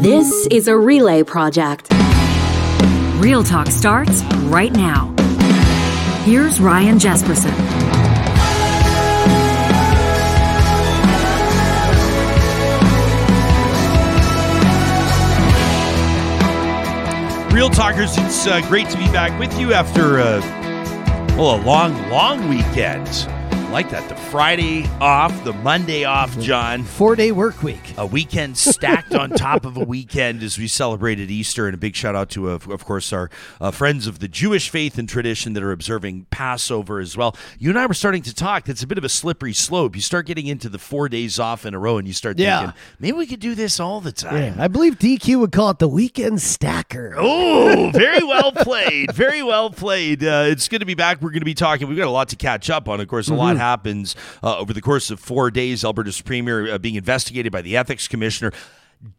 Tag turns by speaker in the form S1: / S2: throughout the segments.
S1: This is a relay project.
S2: Real Talk starts right now. Here's Ryan Jesperson.
S3: Real Talkers, it's uh, great to be back with you after uh, well, a long, long weekend. I like that. The Friday off, the Monday off, John.
S4: Four day work week.
S3: A weekend stacked on top of a weekend as we celebrated Easter. And a big shout out to, uh, of course, our uh, friends of the Jewish faith and tradition that are observing Passover as well. You and I were starting to talk. It's a bit of a slippery slope. You start getting into the four days off in a row and you start
S4: Yeah.
S3: thinking, maybe we could do this all the time.
S4: Yeah, I believe DQ would call it the weekend stacker.
S3: Oh, very well played. Very well played. Uh, it's good to be back. We're going to be talking. We've got a lot to catch up on. Of course, a lot happens uh, over the course of four days. Alberta's premier uh, being investigated by the ethics commissioner.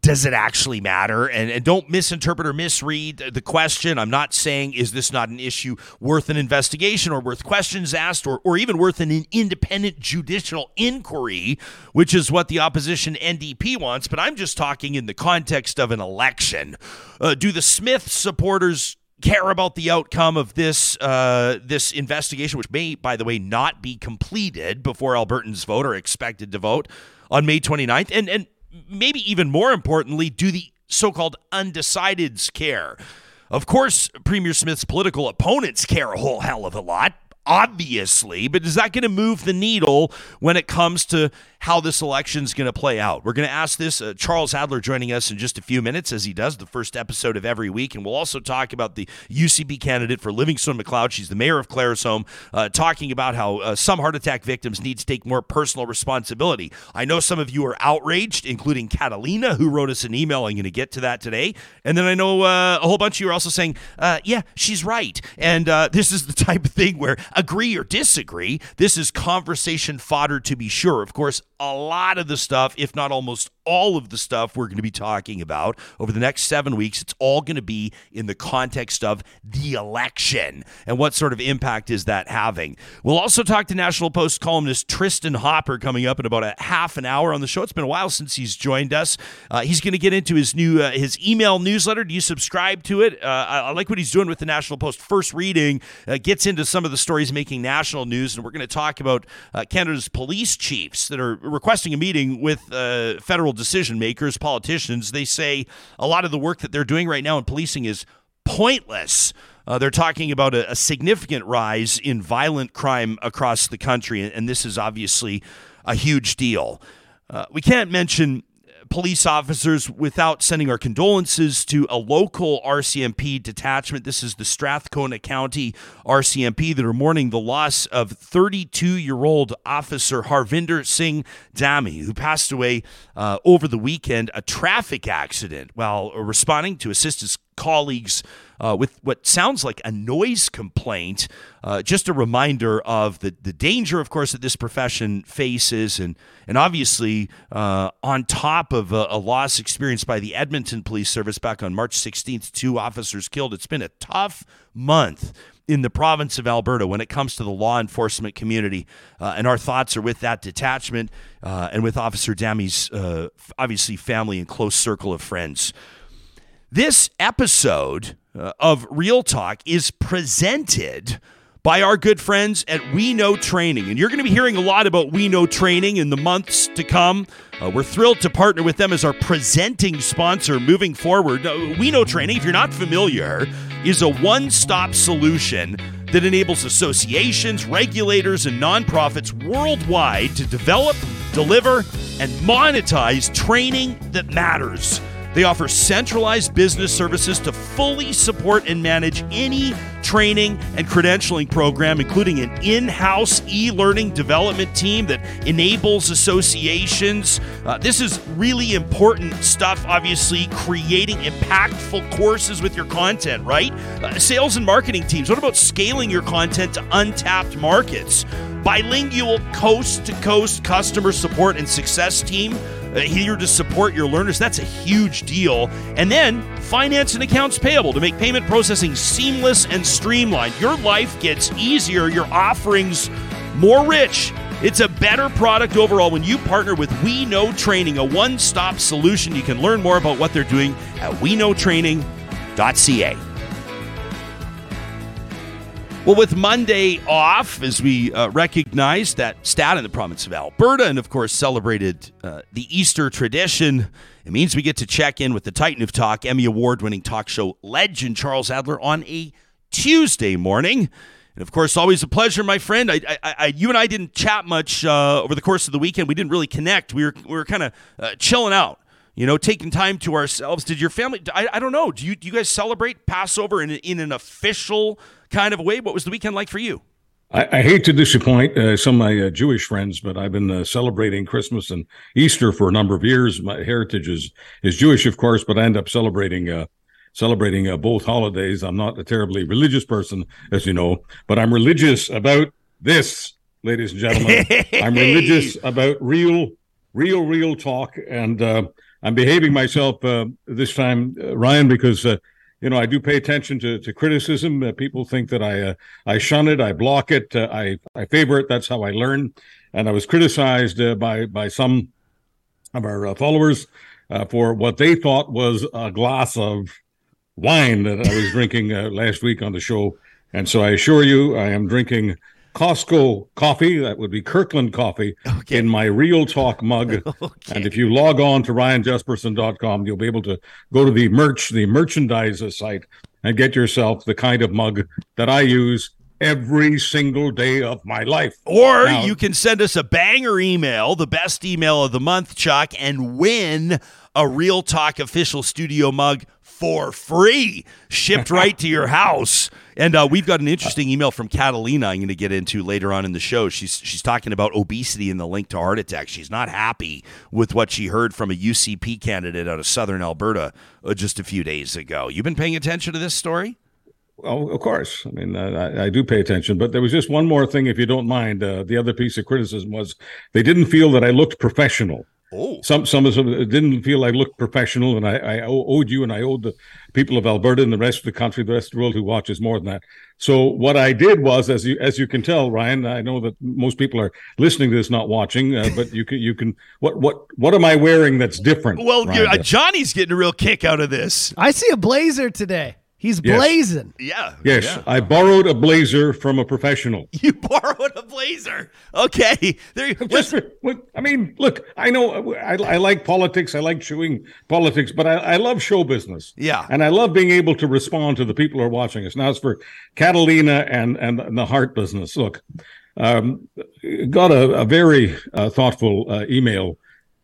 S3: Does it actually matter? And, and don't misinterpret or misread the question. I'm not saying is this not an issue worth an investigation or worth questions asked or, or even worth an independent judicial inquiry, which is what the opposition NDP wants. But I'm just talking in the context of an election. Uh, do the Smith supporters care about the outcome of this uh, this investigation, which may, by the way, not be completed before Albertans vote or expected to vote on May 29th, and and maybe even more importantly, do the so-called undecideds care? Of course, Premier Smith's political opponents care a whole hell of a lot. Obviously, but is that going to move the needle when it comes to how this election is going to play out? We're going to ask this. Uh, Charles Adler joining us in just a few minutes, as he does the first episode of every week, and we'll also talk about the UCP candidate for Livingstone Macleod. She's the mayor of Claresholm, uh, talking about how uh, some heart attack victims need to take more personal responsibility. I know some of you are outraged, including Catalina, who wrote us an email. I'm going to get to that today, and then I know uh, a whole bunch of you are also saying, uh, "Yeah, she's right," and uh, this is the type of thing where agree or disagree. This is conversation fodder to be sure. Of course, a lot of the stuff, if not almost all of the stuff we're going to be talking about over the next seven weeks, it's all going to be in the context of the election and what sort of impact is that having. We'll also talk to National Post columnist Tristin Hopper coming up in about a half an hour on the show. It's been a while since he's joined us. Uh, he's going to get into his new uh, his email newsletter. Do you subscribe to it? Uh, I, I like what he's doing with the National Post. First reading uh, gets into some of the stories making national news, and we're going to talk about uh, Canada's police chiefs that are requesting a meeting with uh, federal decision makers, politicians. They say a lot of the work that they're doing right now in policing is pointless. Uh, they're talking about a, a significant rise in violent crime across the country, and, and this is obviously a huge deal. Uh, we can't mention police officers without sending our condolences to a local RCMP detachment. This is the Strathcona County RCMP that are mourning the loss of 32 year old officer Harvinder Singh Dhami, who passed away uh, over the weekend, a traffic accident while responding to assist his colleagues uh, with what sounds like a noise complaint. Uh, just a reminder of the, the danger, of course, that this profession faces, and and obviously uh, on top of a, a loss experienced by the Edmonton Police Service back on March 16th, two officers killed. It's been a tough month in the province of Alberta when it comes to the law enforcement community. Uh, and our thoughts are with that detachment uh, and with Officer Dhami's uh, obviously family and close circle of friends. This episode uh, of Real Talk is presented by our good friends at We Know Training. And you're going to be hearing a lot about We Know Training in the months to come. Uh, we're thrilled to partner with them as our presenting sponsor moving forward. Uh, we Know Training, if you're not familiar, is a one stop solution that enables associations, regulators, and nonprofits worldwide to develop, deliver, and monetize training that matters. They offer centralized business services to fully support and manage any training and credentialing program, including an in house e learning development team that enables associations. Uh, this is really important stuff, obviously, creating impactful courses with your content, right? Uh, sales and marketing teams. What about scaling your content to untapped markets? Bilingual coast to coast customer support and success team here to support your learners. That's a huge deal. And then finance and accounts payable to make payment processing seamless and streamlined. Your life gets easier, your offerings more rich. It's a better product overall when you partner with We Know Training, a one stop solution. You can learn more about what they're doing at WeKnowTraining.ca. Well, with Monday off, as we uh, recognize that stat in the province of Alberta, and of course celebrated uh, the Easter tradition, it means we get to check in with the Titan of Talk, Emmy Award winning talk show legend Charles Adler on a Tuesday morning. And of course, always a pleasure, my friend. I, I, I you and I didn't chat much uh, over the course of the weekend. We didn't really connect. We were, we were kind of uh, chilling out you know, taking time to ourselves. Did your family? I, I don't know. Do you do you guys celebrate Passover in in an official kind of a way? What was the weekend like for you?
S5: I, I hate to disappoint uh, some of my uh, Jewish friends, but I've been uh, celebrating Christmas and Easter for a number of years. My heritage is is Jewish, of course, but I end up celebrating uh, celebrating uh, both holidays. I'm not a terribly religious person, as you know, but I'm religious about this, ladies and gentlemen. I'm religious about real, real, real talk and uh, I'm behaving myself uh, this time, uh, Ryan, because uh, you know I do pay attention to to criticism. Uh, people think that I uh, I shun it, I block it, uh, I I favor it. That's how I learn. And I was criticized by by some of our followers for what they thought was a glass of wine that I was drinking last week on the show. And so I assure you, I am drinking Costco coffee. That would be Kirkland coffee okay. in my Real Talk mug. okay. And if you log on to ryanjesperson.com, you'll be able to go to the merch, the merchandise site, and get yourself the kind of mug that I use every single day of my life.
S3: Or now, you can send us a banger email, the best email of the month, Chuck, and win a Real Talk official studio mug for free, shipped right to your house. And uh, we've got an interesting email from Catalina. I'm going to get into later on in the show. She's she's talking about obesity and the link to heart attack. She's not happy with what she heard from a UCP candidate out of Southern Alberta uh, just a few days ago. You've been paying attention to this story?
S5: Well, of course. I mean, I, I, do pay attention, but there was just one more thing, if you don't mind. Uh, the other piece of criticism was they didn't feel that I looked professional.
S3: Oh.
S5: Some some of them didn't feel I looked professional, and I, I owed you and I owed the people of Alberta and the rest of the country, the rest of the world who watches more than that. So what I did was, as you as you can tell, Ryan, I know that most people are listening to this, not watching, uh, but you can you can what what what am I wearing that's different?
S3: Well, uh, Johnny's getting a real kick out of this.
S4: I see a blazer today. He's yes. blazing.
S3: Yeah.
S5: Yes.
S3: Yeah.
S5: I borrowed a blazer from a professional.
S3: You borrowed a blazer. Okay. There you
S5: Just, I mean, look, I know I, I, like politics. I like chewing politics, but I, I, love show business.
S3: Yeah.
S5: And I love being able to respond to the people who are watching us. Now it's for Catalina and, and, and the heart business. Look, um, got a, a very uh, thoughtful uh, email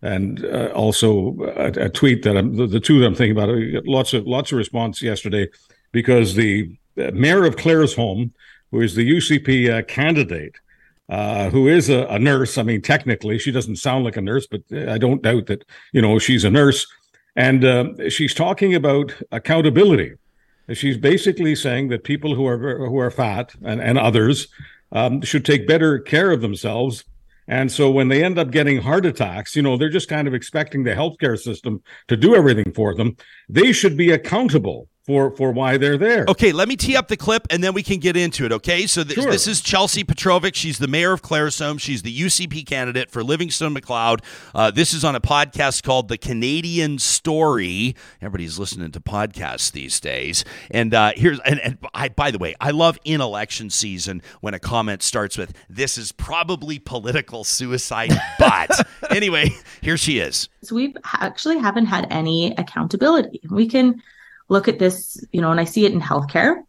S5: and uh, also a, a, tweet that I'm the, the, two that I'm thinking about. Lots of lots of response yesterday because the mayor of Claresholm, who is the UCP uh, candidate, uh, who is a, a, nurse. I mean, technically, she doesn't sound like a nurse, but I don't doubt that you know she's a nurse, and uh, she's talking about accountability. She's basically saying that people who are who are fat and, and others um, should take better care of themselves and so when they end up getting heart attacks, you know, they're just kind of expecting the healthcare system to do everything for them. They should be accountable for for why they're there.
S3: Okay, let me tee up the clip and then we can get into it. Okay, so th-
S5: sure.
S3: this is Chelsae Petrovic. She's the mayor of Claresholm. She's the UCP candidate for Livingstone Macleod. Uh, this is on a podcast called The Canadian Story. Everybody's listening to podcasts these days. And uh, here's and, and I, by the way, I love in election season when a comment starts with "This is probably political suicide," but anyway, here she is.
S6: So we actually haven't had any accountability. We can look at this, you know, and I see it in healthcare.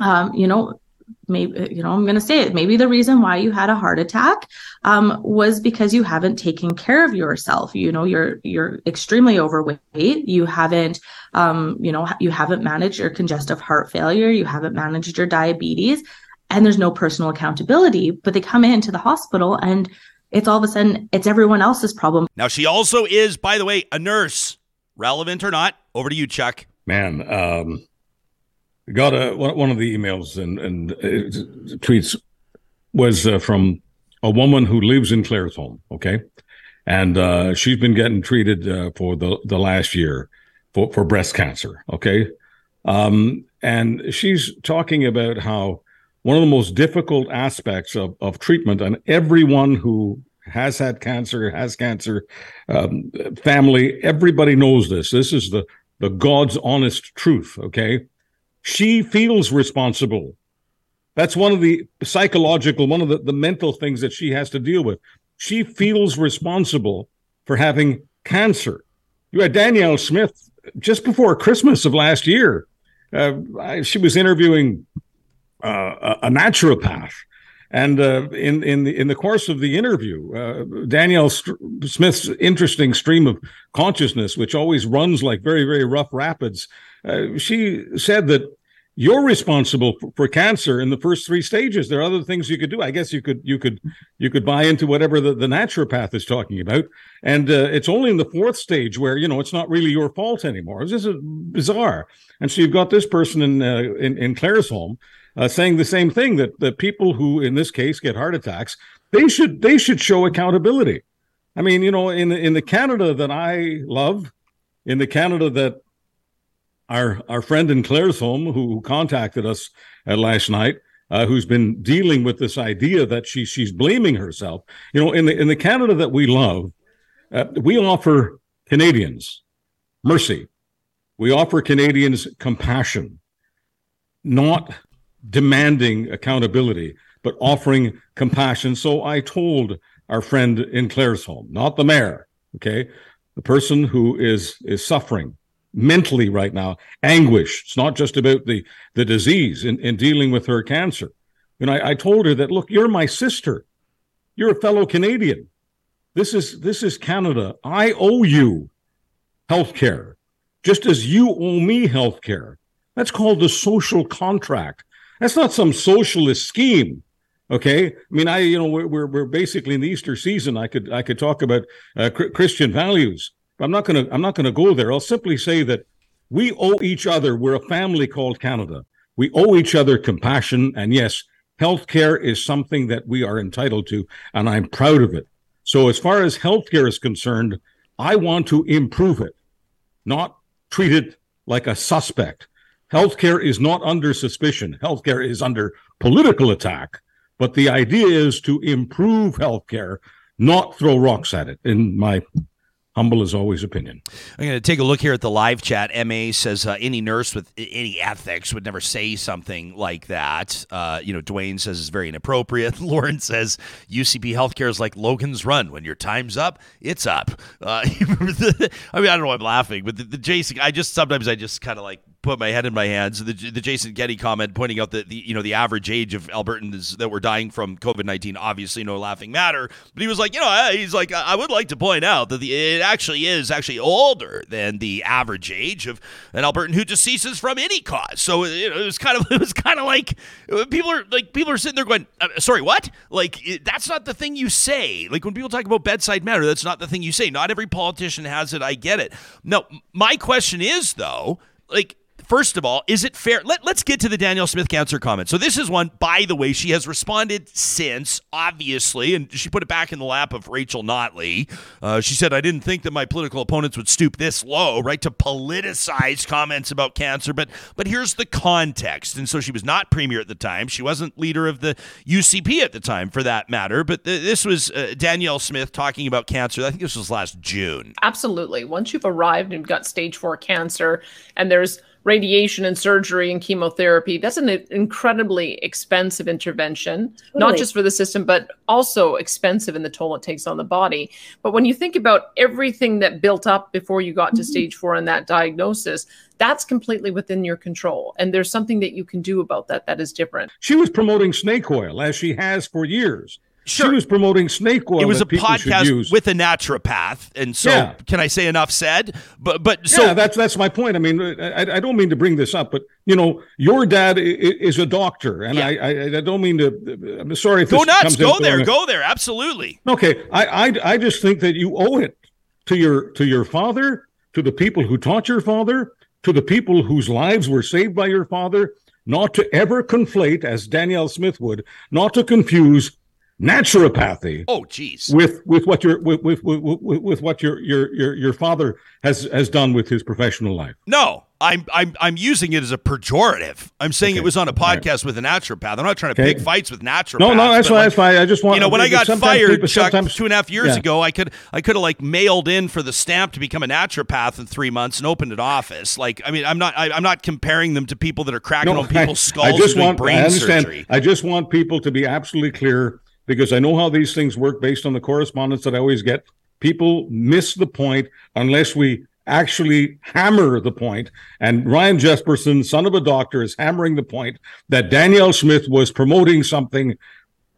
S6: Um, you know, maybe you know i'm going to say it. Maybe the reason why you had a heart attack um, was because you haven't taken care of yourself. You know you're you're extremely overweight. You haven't um, you know you haven't managed your congestive heart failure. You haven't managed your diabetes. And there's no personal accountability but they come into the hospital and it's all of a sudden it's everyone else's problem.
S3: Now she also is by the way a nurse. Relevant or not over to you chuck
S5: man, um, got a one of the emails and and uh, tweets was uh, from a woman who lives in Claresholm. Okay, and uh, she's been getting treated uh, for the the last year for for breast cancer. Okay, um, and she's talking about how one of the most difficult aspects of of treatment, and everyone who has had cancer, has cancer, um, family. Everybody knows this. This is the the God's honest truth. Okay, she feels responsible. That's one of the psychological, one of the, the mental things that she has to deal with. She feels responsible for having cancer. You had Danielle Smith just before Christmas of last year. Uh, she was interviewing uh, a naturopath and uh, in in the in the course of the interview, uh, Danielle St- Smith's interesting stream of consciousness, which always runs like very very rough rapids, uh, she said that you're responsible for, cancer in the first three stages. There are other things you could do. I guess you could you could you could buy into whatever the, the naturopath is talking about, and uh, it's only in the fourth stage where you know it's not really your fault anymore. It's just bizarre. And so you've got this person in uh, in, in Claresholm uh, saying the same thing that the people who, in this case, get heart attacks, they should they should show accountability. I mean, you know, in in the Canada that I love, in the Canada that our our friend in Claresholm who, who contacted us uh, last night, uh, who's been dealing with this idea that she she's blaming herself. You know, in the in the Canada that we love, uh, we offer Canadians mercy. We offer Canadians compassion, not demanding accountability, but offering compassion. So I told our friend in Claire's Claresholm, not the mayor, okay, the person who is is suffering mentally right now, anguish. It's not just about the the disease in, in dealing with her cancer. And I, I told her that, look, you're my sister. You're a fellow Canadian. This is this is Canada. I owe you health care, just as you owe me health care. That's called the social contract. That's not some socialist scheme. Okay, I mean, I you know we're we're basically in the Easter season. I could I could talk about uh, Christian values, but I'm not gonna I'm not gonna go there. I'll simply say that we owe each other. We're a family called Canada. We owe each other compassion, and yes, healthcare is something that we are entitled to, and I'm proud of it. So as far as healthcare is concerned, I want to improve it, not treat it like a suspect. Healthcare is not under suspicion. Healthcare is under political attack. But the idea is to improve healthcare, not throw rocks at it, in my humble as always opinion.
S3: I'm going to take a look here at the live chat. MA says uh, any nurse with any ethics would never say something like that. Uh, you know, Dwayne says it's very inappropriate. Lauren says UCP healthcare is like Logan's Run. When your time's up, it's up. Uh, I mean, I don't know why I'm laughing, but the, the Jason, I just sometimes I just kind of like put my head in my hands. The, the Jason Getty comment pointing out that the you know the average age of Albertans that were dying from COVID nineteen, obviously no laughing matter. But he was like, you know, he's like, I would like to point out that the, it actually is actually older than the average age of an Albertan who deceases from any cause. So it was kind of it was kind of like people are like people are sitting there going, uh, sorry, what? Like it, that's not the thing you say. Like when people talk about bedside manner, that's not the thing you say. Not every politician has it. I get it. No, my question is though, like First of all, is it fair? Let, let's get to the Danielle Smith cancer comment. So, this is one, by the way, she has responded since, obviously, and she put it back in the lap of Rachel Notley. Uh, she said, I didn't think that my political opponents would stoop this low, right, to politicize comments about cancer. But, but here's the context. And so, she was not premier at the time. She wasn't leader of the UCP at the time, for that matter. But th- this was uh, Danielle Smith talking about cancer. I think this was last June.
S7: Absolutely. Once you've arrived and got stage four cancer, and there's radiation and surgery and chemotherapy. That's an incredibly expensive intervention totally. not just for the system but also expensive in the toll it takes on the body. But when you think about everything that built up before you got to mm-hmm. stage 4 and that diagnosis that's completely within your control. And there's something that you can do about that that is different.
S5: She was promoting snake oil as she has for years
S3: Sure.
S5: She was promoting snake oil.
S3: It was a podcast with a naturopath, and so yeah. can I say enough said? But but so
S5: yeah, that's that's my point. I mean, I, I don't mean to bring this up, but you know, your dad is a doctor, and yeah. I, I, I don't mean to. I'm sorry if
S3: go
S5: nuts.
S3: Go there. Go there. Absolutely.
S5: Okay, I, I I just think that you owe it to your to your father, to the people who taught your father, to the people whose lives were saved by your father, not to ever conflate, as Danielle Smith would, not to confuse naturopathy.
S3: Oh, geez.
S5: With with what your with with, with, with what your, your your your father has has done with his professional life.
S3: No, I'm I'm I'm using it as a pejorative. I'm saying okay. it was on a podcast right. with a naturopath. I'm not trying to okay. pick fights with naturopaths.
S5: No, no, that's fine. Like, that's fine. I just want
S3: you know when I got fired, Chuck, two and a half years yeah. ago, I could I could have like mailed in for the stamp to become a naturopath in three months and opened an office. Like I mean, I'm not I, am not comparing them to people that are cracking no, on people's I, skulls. I just want brain I understand. Surgery.
S5: I just want people to be absolutely clear because I know how these things work based on the correspondence that I always get. People miss the point unless we actually hammer the point. and Ryan Jesperson, son of a doctor, is hammering the point that Danielle Smith was promoting something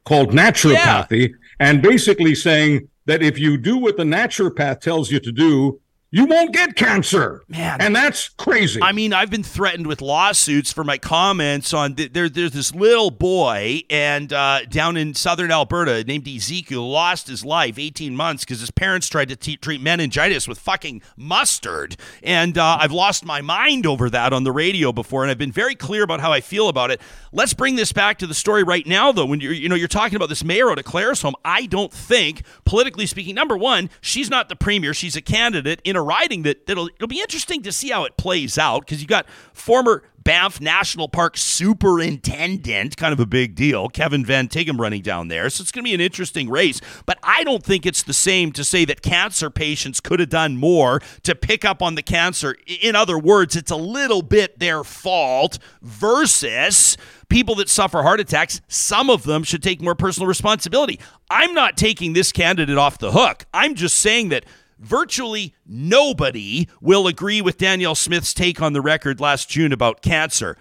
S5: called naturopathy yeah. and basically saying that if you do what the naturopath tells you to do, you won't get cancer. Man. And that's crazy.
S3: I mean, I've been threatened with lawsuits for my comments on th- there, there's this little boy and uh, down in southern Alberta named Ezekiel lost his life 18 months because his parents tried to t- treat meningitis with fucking mustard. And uh, I've lost my mind over that on the radio before, and I've been very clear about how I feel about it. Let's bring this back to the story right now, though. When you're, you know, you're talking about this mayor out of Claresholm, I don't think, politically speaking, number one, she's not the premier. She's a candidate in a riding that that'll it'll be interesting to see how it plays out because you got former Banff National Park superintendent, kind of a big deal, Kevin Van Tighem running down there. So it's going to be an interesting race. But I don't think it's the same to say that cancer patients could have done more to pick up on the cancer. In other words, it's a little bit their fault versus people that suffer heart attacks, some of them should take more personal responsibility. I'm not taking this candidate off the hook. I'm just saying that virtually nobody will agree with Danielle Smith's take on the record last June about cancer.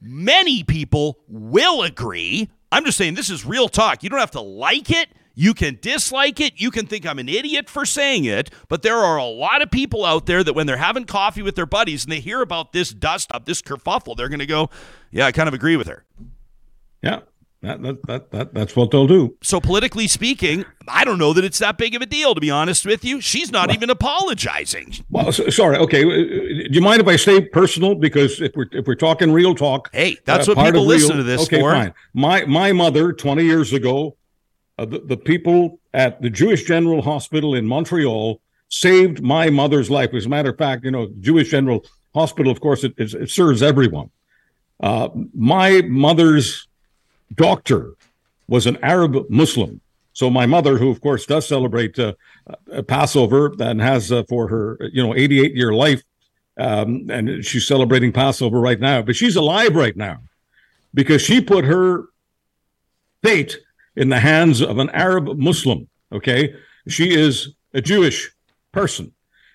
S3: Many people will agree. I'm just saying this is real talk. You don't have to like it. You can dislike it. You can think I'm an idiot for saying it, but there are a lot of people out there that when they're having coffee with their buddies and they hear about this dust up, this kerfuffle, they're going to go, Yeah, I kind of agree with her.
S5: Yeah. That, that, that, that, that's what they'll do.
S3: So, politically speaking, I don't know that it's that big of a deal, to be honest with you. She's not well, even apologizing.
S5: Well, so, sorry. Okay. Uh, do you mind if I stay personal? Because if we're, if we're talking real talk.
S3: Hey, that's uh, what people listen real, to this okay, for. Fine.
S5: My, my mother, 20 years ago, uh, the, the people at the Jewish General Hospital in Montreal saved my mother's life. As a matter of fact, you know, Jewish General Hospital, of course, it, it, it serves everyone. Uh, my mother's doctor was an Arab Muslim. So my mother, who of course does celebrate uh, uh, Passover and has uh, for her, you know, 88 year life, um, and she's celebrating Passover right now, but she's alive right now because she put her fate in the hands of an Arab Muslim. Okay, she is a Jewish person.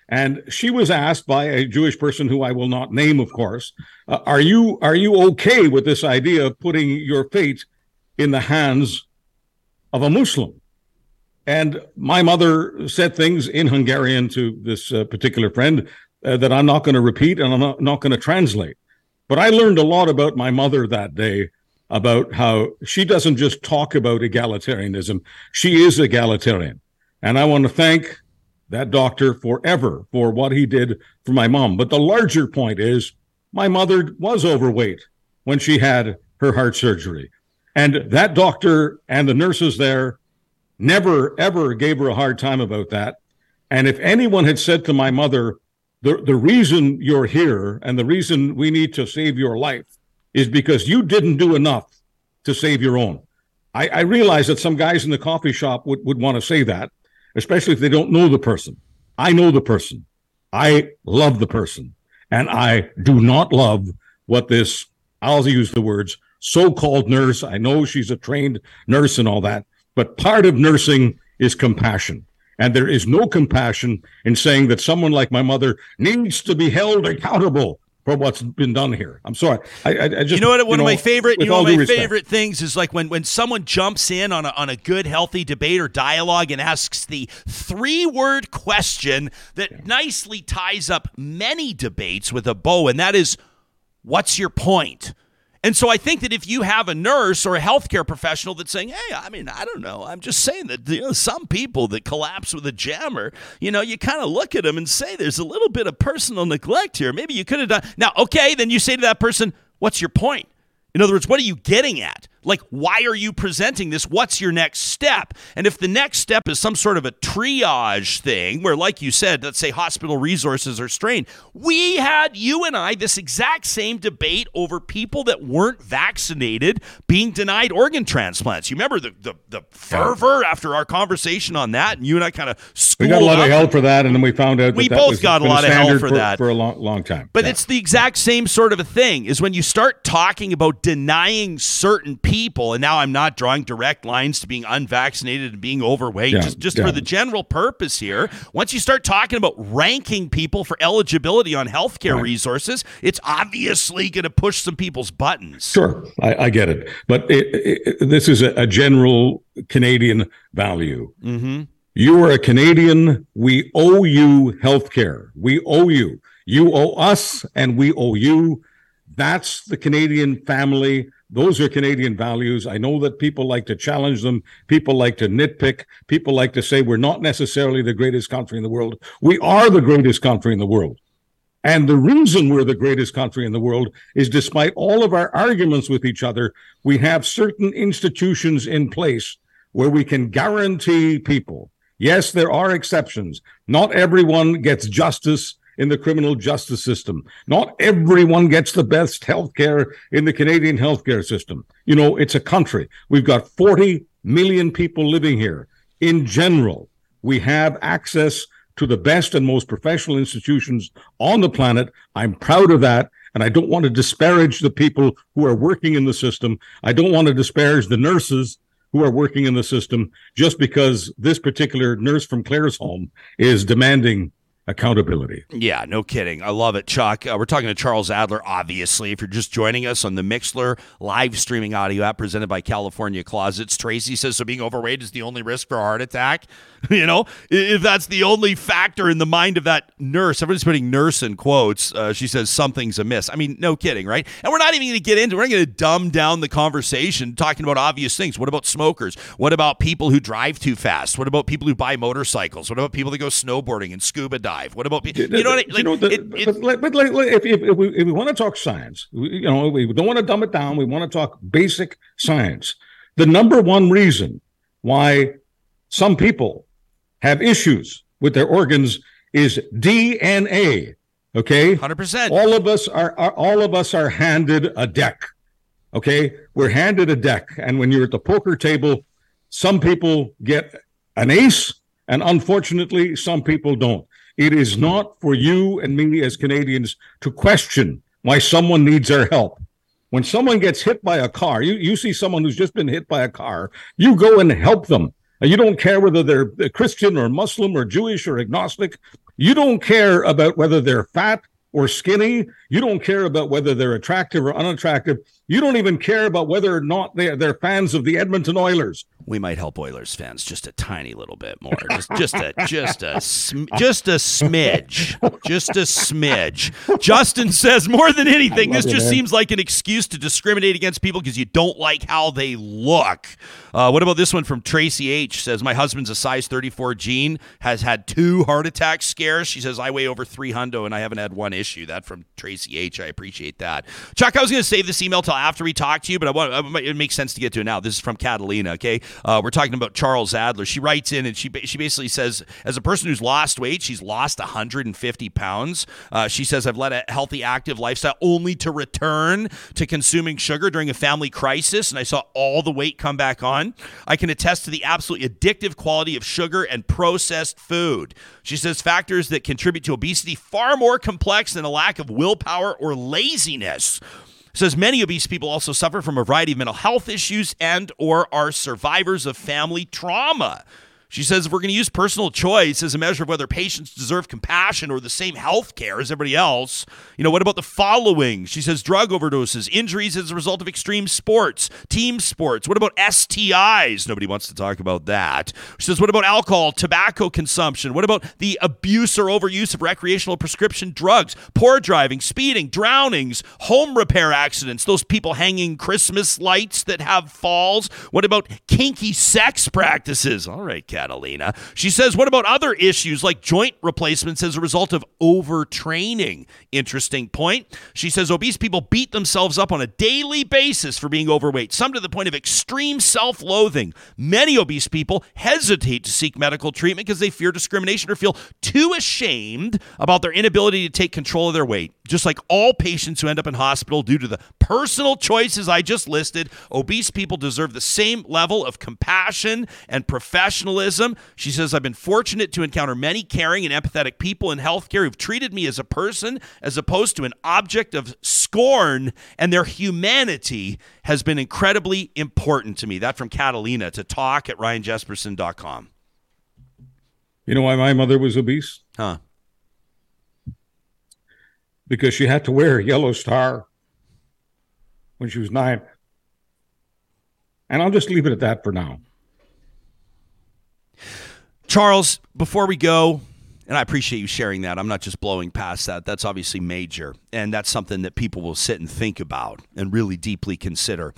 S5: And she was asked by a Jewish person who I will not name, of course, uh, are you are you okay with this idea of putting your fate in the hands of a Muslim? And my mother said things in Hungarian to this uh, particular friend uh, that I'm not going to repeat and I'm not, not going to translate. But I learned a lot about my mother that day about how she doesn't just talk about egalitarianism, she is egalitarian. And I want to thank that doctor forever for what he did for my mom. But the larger point is my mother was overweight when she had her heart surgery. And that doctor and the nurses there never, ever gave her a hard time about that. And if anyone had said to my mother, the, the reason you're here and the reason we need to save your life is because you didn't do enough to save your own. I, I realize that some guys in the coffee shop would, would want to say that especially if they don't know the person. I know the person. I love the person. And I do not love what this, I'll use the words, so called nurse. I know she's a trained nurse and all that, but part of nursing is compassion. And there is no compassion in saying that someone like my mother needs to be held accountable for what's been done here. I'm sorry. I, I, I just
S3: you know what? One you know, of my favorite, you know, my respect. favorite things is like when when someone jumps in on a on a good, healthy debate or dialogue and asks the three word question that yeah. nicely ties up many debates with a bow, and that is, "What's your point?" And so I think that if you have a nurse or a healthcare professional that's saying, "Hey, I mean, I don't know, I'm just saying that you know some people that collapse with a jammer, you know, you kind of look at them and say there's a little bit of personal neglect here. Maybe you could have done." Now, okay, then you say to that person, "What's your point?" In other words, what are you getting at? Like, why are you presenting this? What's your next step? And if the next step is some sort of a triage thing where, like you said, let's say hospital resources are strained, we had you and I this exact same debate over people that weren't vaccinated being denied organ transplants. You remember the, the, the fervor after our conversation on that? And you and I kind of
S5: We got a lot of help for that, and then we found out
S3: we
S5: that
S3: both got a lot of help for,
S5: for,
S3: that
S5: for a long, long time.
S3: But
S5: yeah.
S3: it's the exact same sort of a thing is when you start talking about denying certain people, and now I'm not drawing direct lines to being unvaccinated and being overweight,
S5: Yeah,
S3: just, just
S5: yeah.
S3: for the general purpose here. Once you start talking about ranking people for eligibility on healthcare
S5: Right.
S3: resources, it's obviously going to push some people's buttons.
S5: Sure, I, I get it, but it, it, this is a, a general Canadian value.
S3: Mm-hmm.
S5: You are a Canadian. We owe you healthcare. We owe you. You owe us, and we owe you. That's the Canadian family. Those are Canadian values. I know that people like to challenge them. People like to nitpick. People like to say we're not necessarily the greatest country in the world. We are the greatest country in the world. And the reason we're the greatest country in the world is despite all of our arguments with each other, we have certain institutions in place where we can guarantee people. Yes, there are exceptions. Not everyone gets justice in the criminal justice system. Not everyone gets the best health care in the Canadian healthcare system. You know, it's a country. We've got 40 million people living here. In general, we have access to the best and most professional institutions on the planet. I'm proud of that. And I don't want to disparage the people who are working in the system. I don't want to disparage the nurses who are working in the system just because this particular nurse from Claresholm is demanding accountability.
S3: Yeah, no kidding. I love it, Chuck. Uh, we're talking to Charles Adler, obviously. If you're just joining us on the Mixlr live streaming audio app presented by California Closets, Tracy says so being overweight is the only risk for a heart attack. you know, if that's the only factor in the mind of that nurse, everybody's putting nurse in quotes. Uh, she says something's amiss. I mean, no kidding, right? And we're not even going to get into. We're not going to dumb down the conversation talking about obvious things. What about smokers? What about people who drive too fast? What about people who buy motorcycles? What about people that go snowboarding and scuba dive? What about people? You know what? I, like,
S5: you know, the,
S3: it- it-
S5: but, like, like, if, if, if we, if we want to talk science, we, you know, we don't want to dumb it down. We want to talk basic science. The number one reason why some people have issues with their organs is DNA. Okay,
S3: 100%.
S5: all of us are, are all of us are handed a deck. Okay, we're handed a deck, and when you're at the poker table, some people get an ace, and unfortunately, some people don't. It is not for you and me as Canadians to question why someone needs our help. When someone gets hit by a car, you, you see someone who's just been hit by a car, you go and help them. You don't care whether they're Christian or Muslim or Jewish or agnostic. You don't care about whether they're fat or skinny. You don't care about whether they're attractive or unattractive. You don't even care about whether or not they're, they're fans of the Edmonton Oilers.
S3: we might help Oilers fans just a tiny little bit more. Just just a just a sm- just a smidge. Just a smidge. Justin says more than anything, this just
S5: man.
S3: seems like an excuse to discriminate against people because you don't like how they look. Uh, what about this one from Tracy H? Says my husband's a size 34 jean, has had two heart attack scares. She says I weigh over 300 and I haven't had one issue. That from Tracy H. I appreciate that. Chuck, I was going to save this email after we talk to you, but I want it makes sense to get to it now. This is from Catalina. Okay, uh, we're talking about Charles Adler. She writes in and she she basically says, as a person who's lost weight, she's lost 150 pounds. Uh, she says I've led a healthy, active lifestyle only to return to consuming sugar during a family crisis, and I saw all the weight come back on. I can attest to the absolutely addictive quality of sugar and processed food. She says factors that contribute to obesity far more complex than a lack of willpower or laziness says many obese people also suffer from a variety of mental health issues and or are survivors of family trauma she says if we're going to use personal choice as a measure of whether patients deserve compassion or the same health care as everybody else, you know, what about the following? She says drug overdoses, injuries as a result of extreme sports, team sports. What about STIs? Nobody wants to talk about that. She says, what about alcohol, tobacco consumption? What about the abuse or overuse of recreational prescription drugs, poor driving, speeding, drownings, home repair accidents, those people hanging Christmas lights that have falls? What about kinky sex practices? All right, Kat. Catalina. She says, What about other issues like joint replacements as a result of overtraining? Interesting point. She says, Obese people beat themselves up on a daily basis for being overweight, some to the point of extreme self loathing. Many obese people hesitate to seek medical treatment because they fear discrimination or feel too ashamed about their inability to take control of their weight. Just like all patients who end up in hospital due to the personal choices I just listed, obese people deserve the same level of compassion and professionalism. She says, I've been fortunate to encounter many caring and empathetic people in healthcare who've treated me as a person as opposed to an object of scorn, and their humanity has been incredibly important to me. That from Catalina to talk at ryanjesperson.com.
S5: You know why my mother was obese?
S3: Huh.
S5: Because she had to wear a yellow star when she was nine. And I'll just leave it at that for now.
S3: Charles, before we go, and I appreciate you sharing that. I'm not just blowing past that. That's obviously major. And that's something that people will sit and think about and really deeply consider.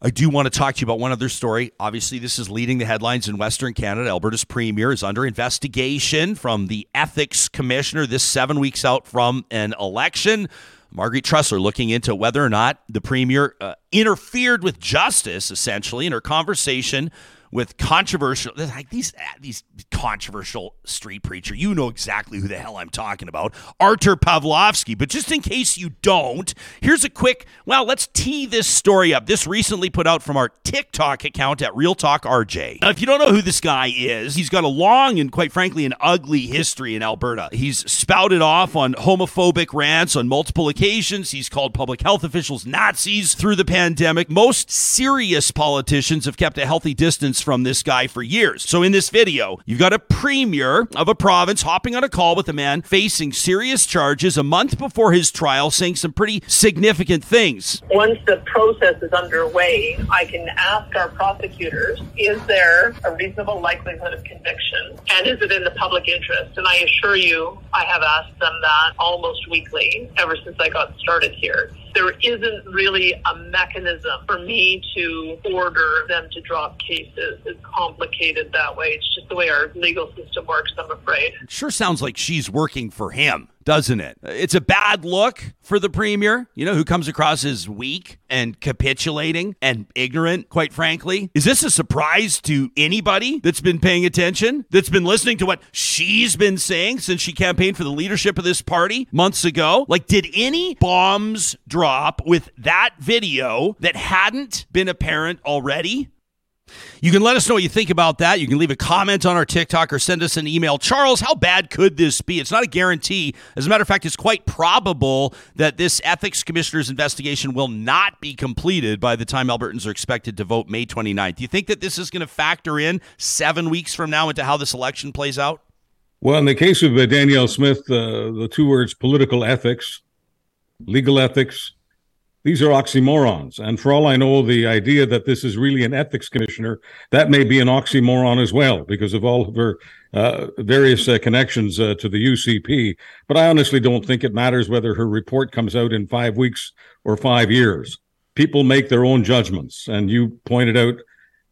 S3: I do want to talk to you about one other story. Obviously, this is leading the headlines in Western Canada. Alberta's premier is under investigation from the ethics commissioner this seven weeks out from an election. Marguerite Trussler looking into whether or not the premier uh, interfered with justice, essentially, in her conversation with controversial like these ah, these controversial street preacher. You know exactly who the hell I'm talking about, Artur Pawlowski. But just in case you don't, here's a quick. Well, let's tee this story up. This recently put out from our TikTok account at Real Talk RJ. Now, if you don't know who this guy is, he's got a long and quite frankly an ugly history in Alberta. He's spouted off on homophobic rants on multiple occasions. He's called public health officials Nazis through the pandemic. Most serious politicians have kept a healthy distance from this guy for years. So in this video, you've got a premier of a province hopping on a call with a man facing serious charges a month before his trial, saying some pretty significant things.
S8: Once the process is underway, I can ask our prosecutors, is there a reasonable likelihood of conviction? And is it in the public interest? And I assure you, I have asked them that almost weekly ever since I got started here there isn't really a mechanism for me to order them to drop cases. It's complicated that way. It's just the way our legal system works, I'm afraid.
S3: Sure sounds like she's working for him doesn't it? It's a bad look for the premier, you know, who comes across as weak and capitulating and ignorant, quite frankly. Is this a surprise to anybody that's been paying attention, that's been listening to what she's been saying since she campaigned for the leadership of this party months ago? Like, did any bombs drop with that video that hadn't been apparent already? You can let us know what you think about that. You can leave a comment on our TikTok or send us an email. Charles, how bad could this be? It's not a guarantee. As a matter of fact, it's quite probable that this ethics commissioner's investigation will not be completed by the time Albertans are expected to vote May 29th. Do you think that this is going to factor in seven weeks from now into how this election plays out?
S5: Well, in the case of uh, Danielle Smith, uh, the two words political ethics, legal ethics, these are oxymorons. And for all I know, the idea that this is really an ethics commissioner, that may be an oxymoron as well because of all of her uh, various uh, connections uh, to the UCP. But I honestly don't think it matters whether her report comes out in five weeks or five years. People make their own judgments. And you pointed out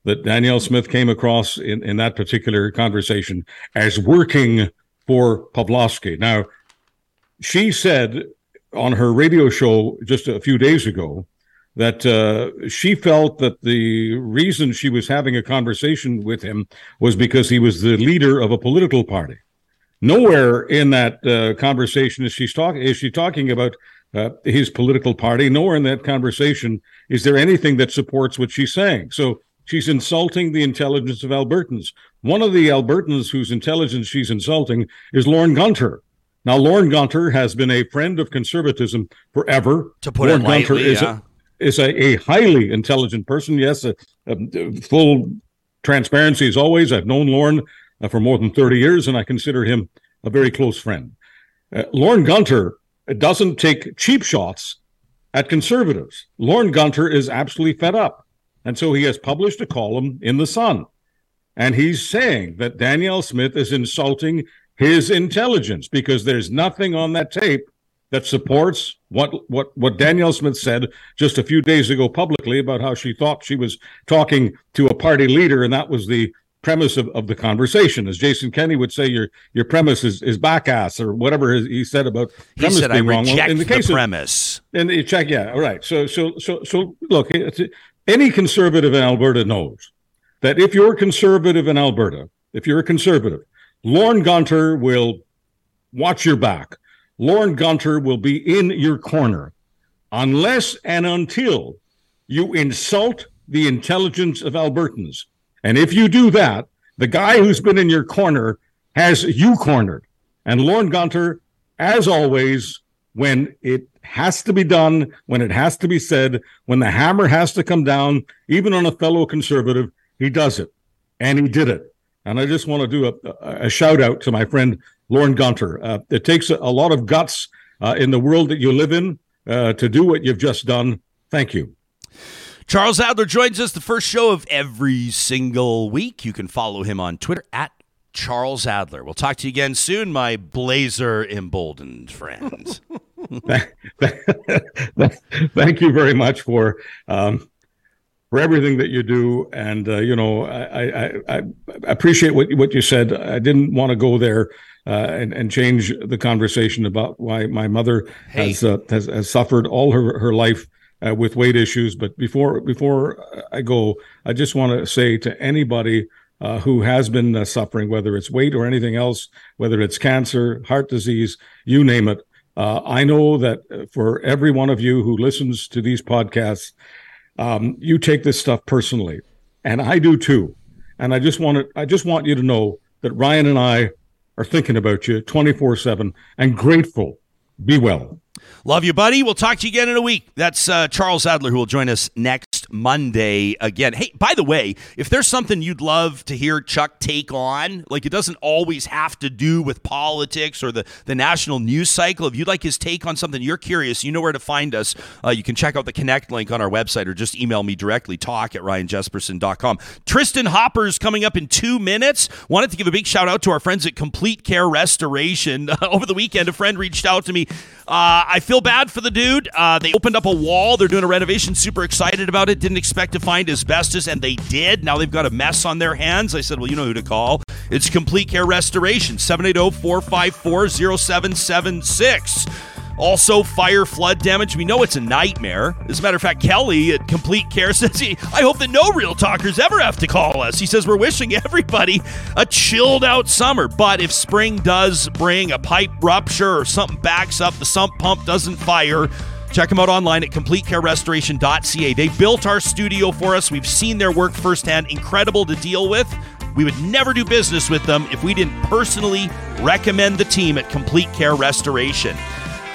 S5: that Danielle Smith came across in, in that particular conversation as working for Pawlowski. Now, she said on her radio show just a few days ago that uh, she felt that the reason she was having a conversation with him was because he was the leader of a political party. Nowhere in that uh, conversation is she talking is she talking about uh, his political party. Nowhere in that conversation is there anything that supports what she's saying. So she's insulting the intelligence of Albertans. One of the Albertans whose intelligence she's insulting is Lorne Gunter, now, Lorne Gunter has been a friend of conservatism forever.
S3: To put
S5: Lorne
S3: it lightly,
S5: Gunter is,
S3: yeah.
S5: a, is a, a, highly intelligent person. Yes, a, a, full transparency as always. I've known Lorne uh, for more than 30 years, and I consider him a very close friend. Uh, Lorne Gunter doesn't take cheap shots at conservatives. Lorne Gunter is absolutely fed up. And so he has published a column in The Sun. And he's saying that Danielle Smith is insulting his intelligence because there's nothing on that tape that supports what what what Danielle Smith said just a few days ago publicly about how she thought she was talking to a party leader and that was the premise of, of the conversation. As Jason Kenney would say, your your premise is, is back ass or whatever he said about
S3: he said, being I wrong. Well, in the case the premise.
S5: Of, and you check, yeah, all right. So so so so look, any conservative in Alberta knows that if you're conservative in Alberta, if you're a conservative, Lorne Gunter will watch your back. Lorne Gunter will be in your corner unless and until you insult the intelligence of Albertans. And if you do that, the guy who's been in your corner has you cornered. And Lorne Gunter, as always, when it has to be done, when it has to be said, when the hammer has to come down, even on a fellow conservative, he does it. And he did it. And I just want to do a, a shout out to my friend Lorne Gunter. Uh, it takes a, lot of guts uh, in the world that you live in uh, to do what you've just done. Thank you.
S3: Charles Adler joins us the first show of every single week. You can follow him on Twitter at Charles Adler. We'll talk to you again soon, my blazer emboldened friends.
S5: Thank you very much for um, for everything that you do, and uh, you know I, I, I, appreciate what what you said. I didn't want to go there uh, and and change the conversation about why my mother hey. has, uh, has has suffered all her her life uh, with weight issues. But before before I go, I just want to say to anybody uh, who has been uh, suffering, whether it's weight or anything else, whether it's cancer, heart disease, you name it. Uh, I know that for every one of you who listens to these podcasts, um, you take this stuff personally, and I do too. And I just want to, I just want you to know that Ryan and I are thinking about you 24 seven and grateful. Be well.
S3: Love you, buddy. We'll talk to you again in a week. That's uh, Charles Adler who will join us next Monday again. Hey, by the way, if there's something you'd love to hear Chuck take on, like it doesn't always have to do with politics or the, the national news cycle. If you'd like his take on something you're curious, you know where to find us. Uh, you can check out the Connect link on our website or just email me directly, talk at ryanjesperson.com. Tristin Hopper's coming up in two minutes. Wanted to give a big shout out to our friends at Complete Care Restoration. over the weekend, a friend reached out to me. Uh, I feel bad for the dude. Uh, they opened up a wall. They're doing a renovation. Super excited about it. Didn't expect to find asbestos, and they did. Now they've got a mess on their hands. I said, well, you know who to call. It's Complete Care Restoration, 780 454 0776. Also, fire, flood damage. We know it's a nightmare. As a matter of fact, Kelly at Complete Care says, he, I hope that no real talkers ever have to call us. He says, We're wishing everybody a chilled out summer. But if spring does bring a pipe rupture or something backs up, the sump pump doesn't fire, Check them out online at completecarerestoration.ca. They built our studio for us. We've seen their work firsthand. Incredible to deal with. We would never do business with them if we didn't personally recommend the team at Complete Care Restoration.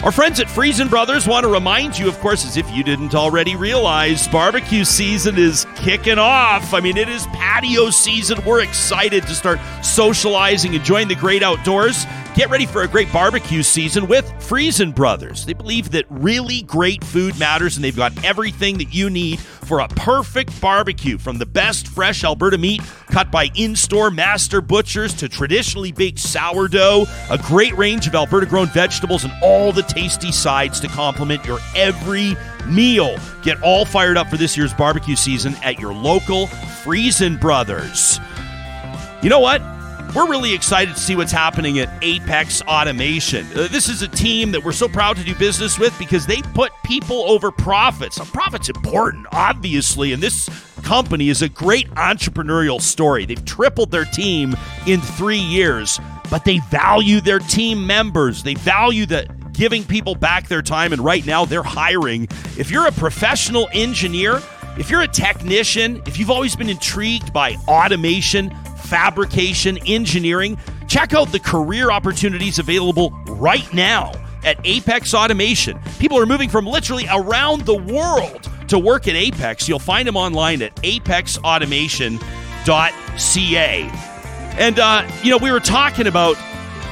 S3: Our friends at Freson Brothers want to remind you, of course, as if you didn't already realize, barbecue season is kicking off. I mean, it is patio season. We're excited to start socializing, enjoying the great outdoors. Get ready for a great barbecue season with Freson Brothers. They believe that really great food matters, and they've got everything that you need for a perfect barbecue from the best fresh Alberta meat cut by in store master butchers to traditionally baked sourdough, a great range of Alberta grown vegetables, and all the tasty sides to complement your every meal. Get all fired up for this year's barbecue season at your local Freson Brothers. You know what? We're really excited to see what's happening at Apex Automation. Uh, this is a team that we're so proud to do business with because they put people over profits. Now, profit's important, obviously, and this company is a great entrepreneurial story. They've tripled their team in three years, but they value their team members. They value the giving people back their time, and right now they're hiring. If you're a professional engineer, if you're a technician, if you've always been intrigued by automation, fabrication, engineering, check out the career opportunities available right now at Apex Automation. People are moving from literally around the world to work at Apex. You'll find them online at apexautomation.ca. And, uh, you know, we were talking about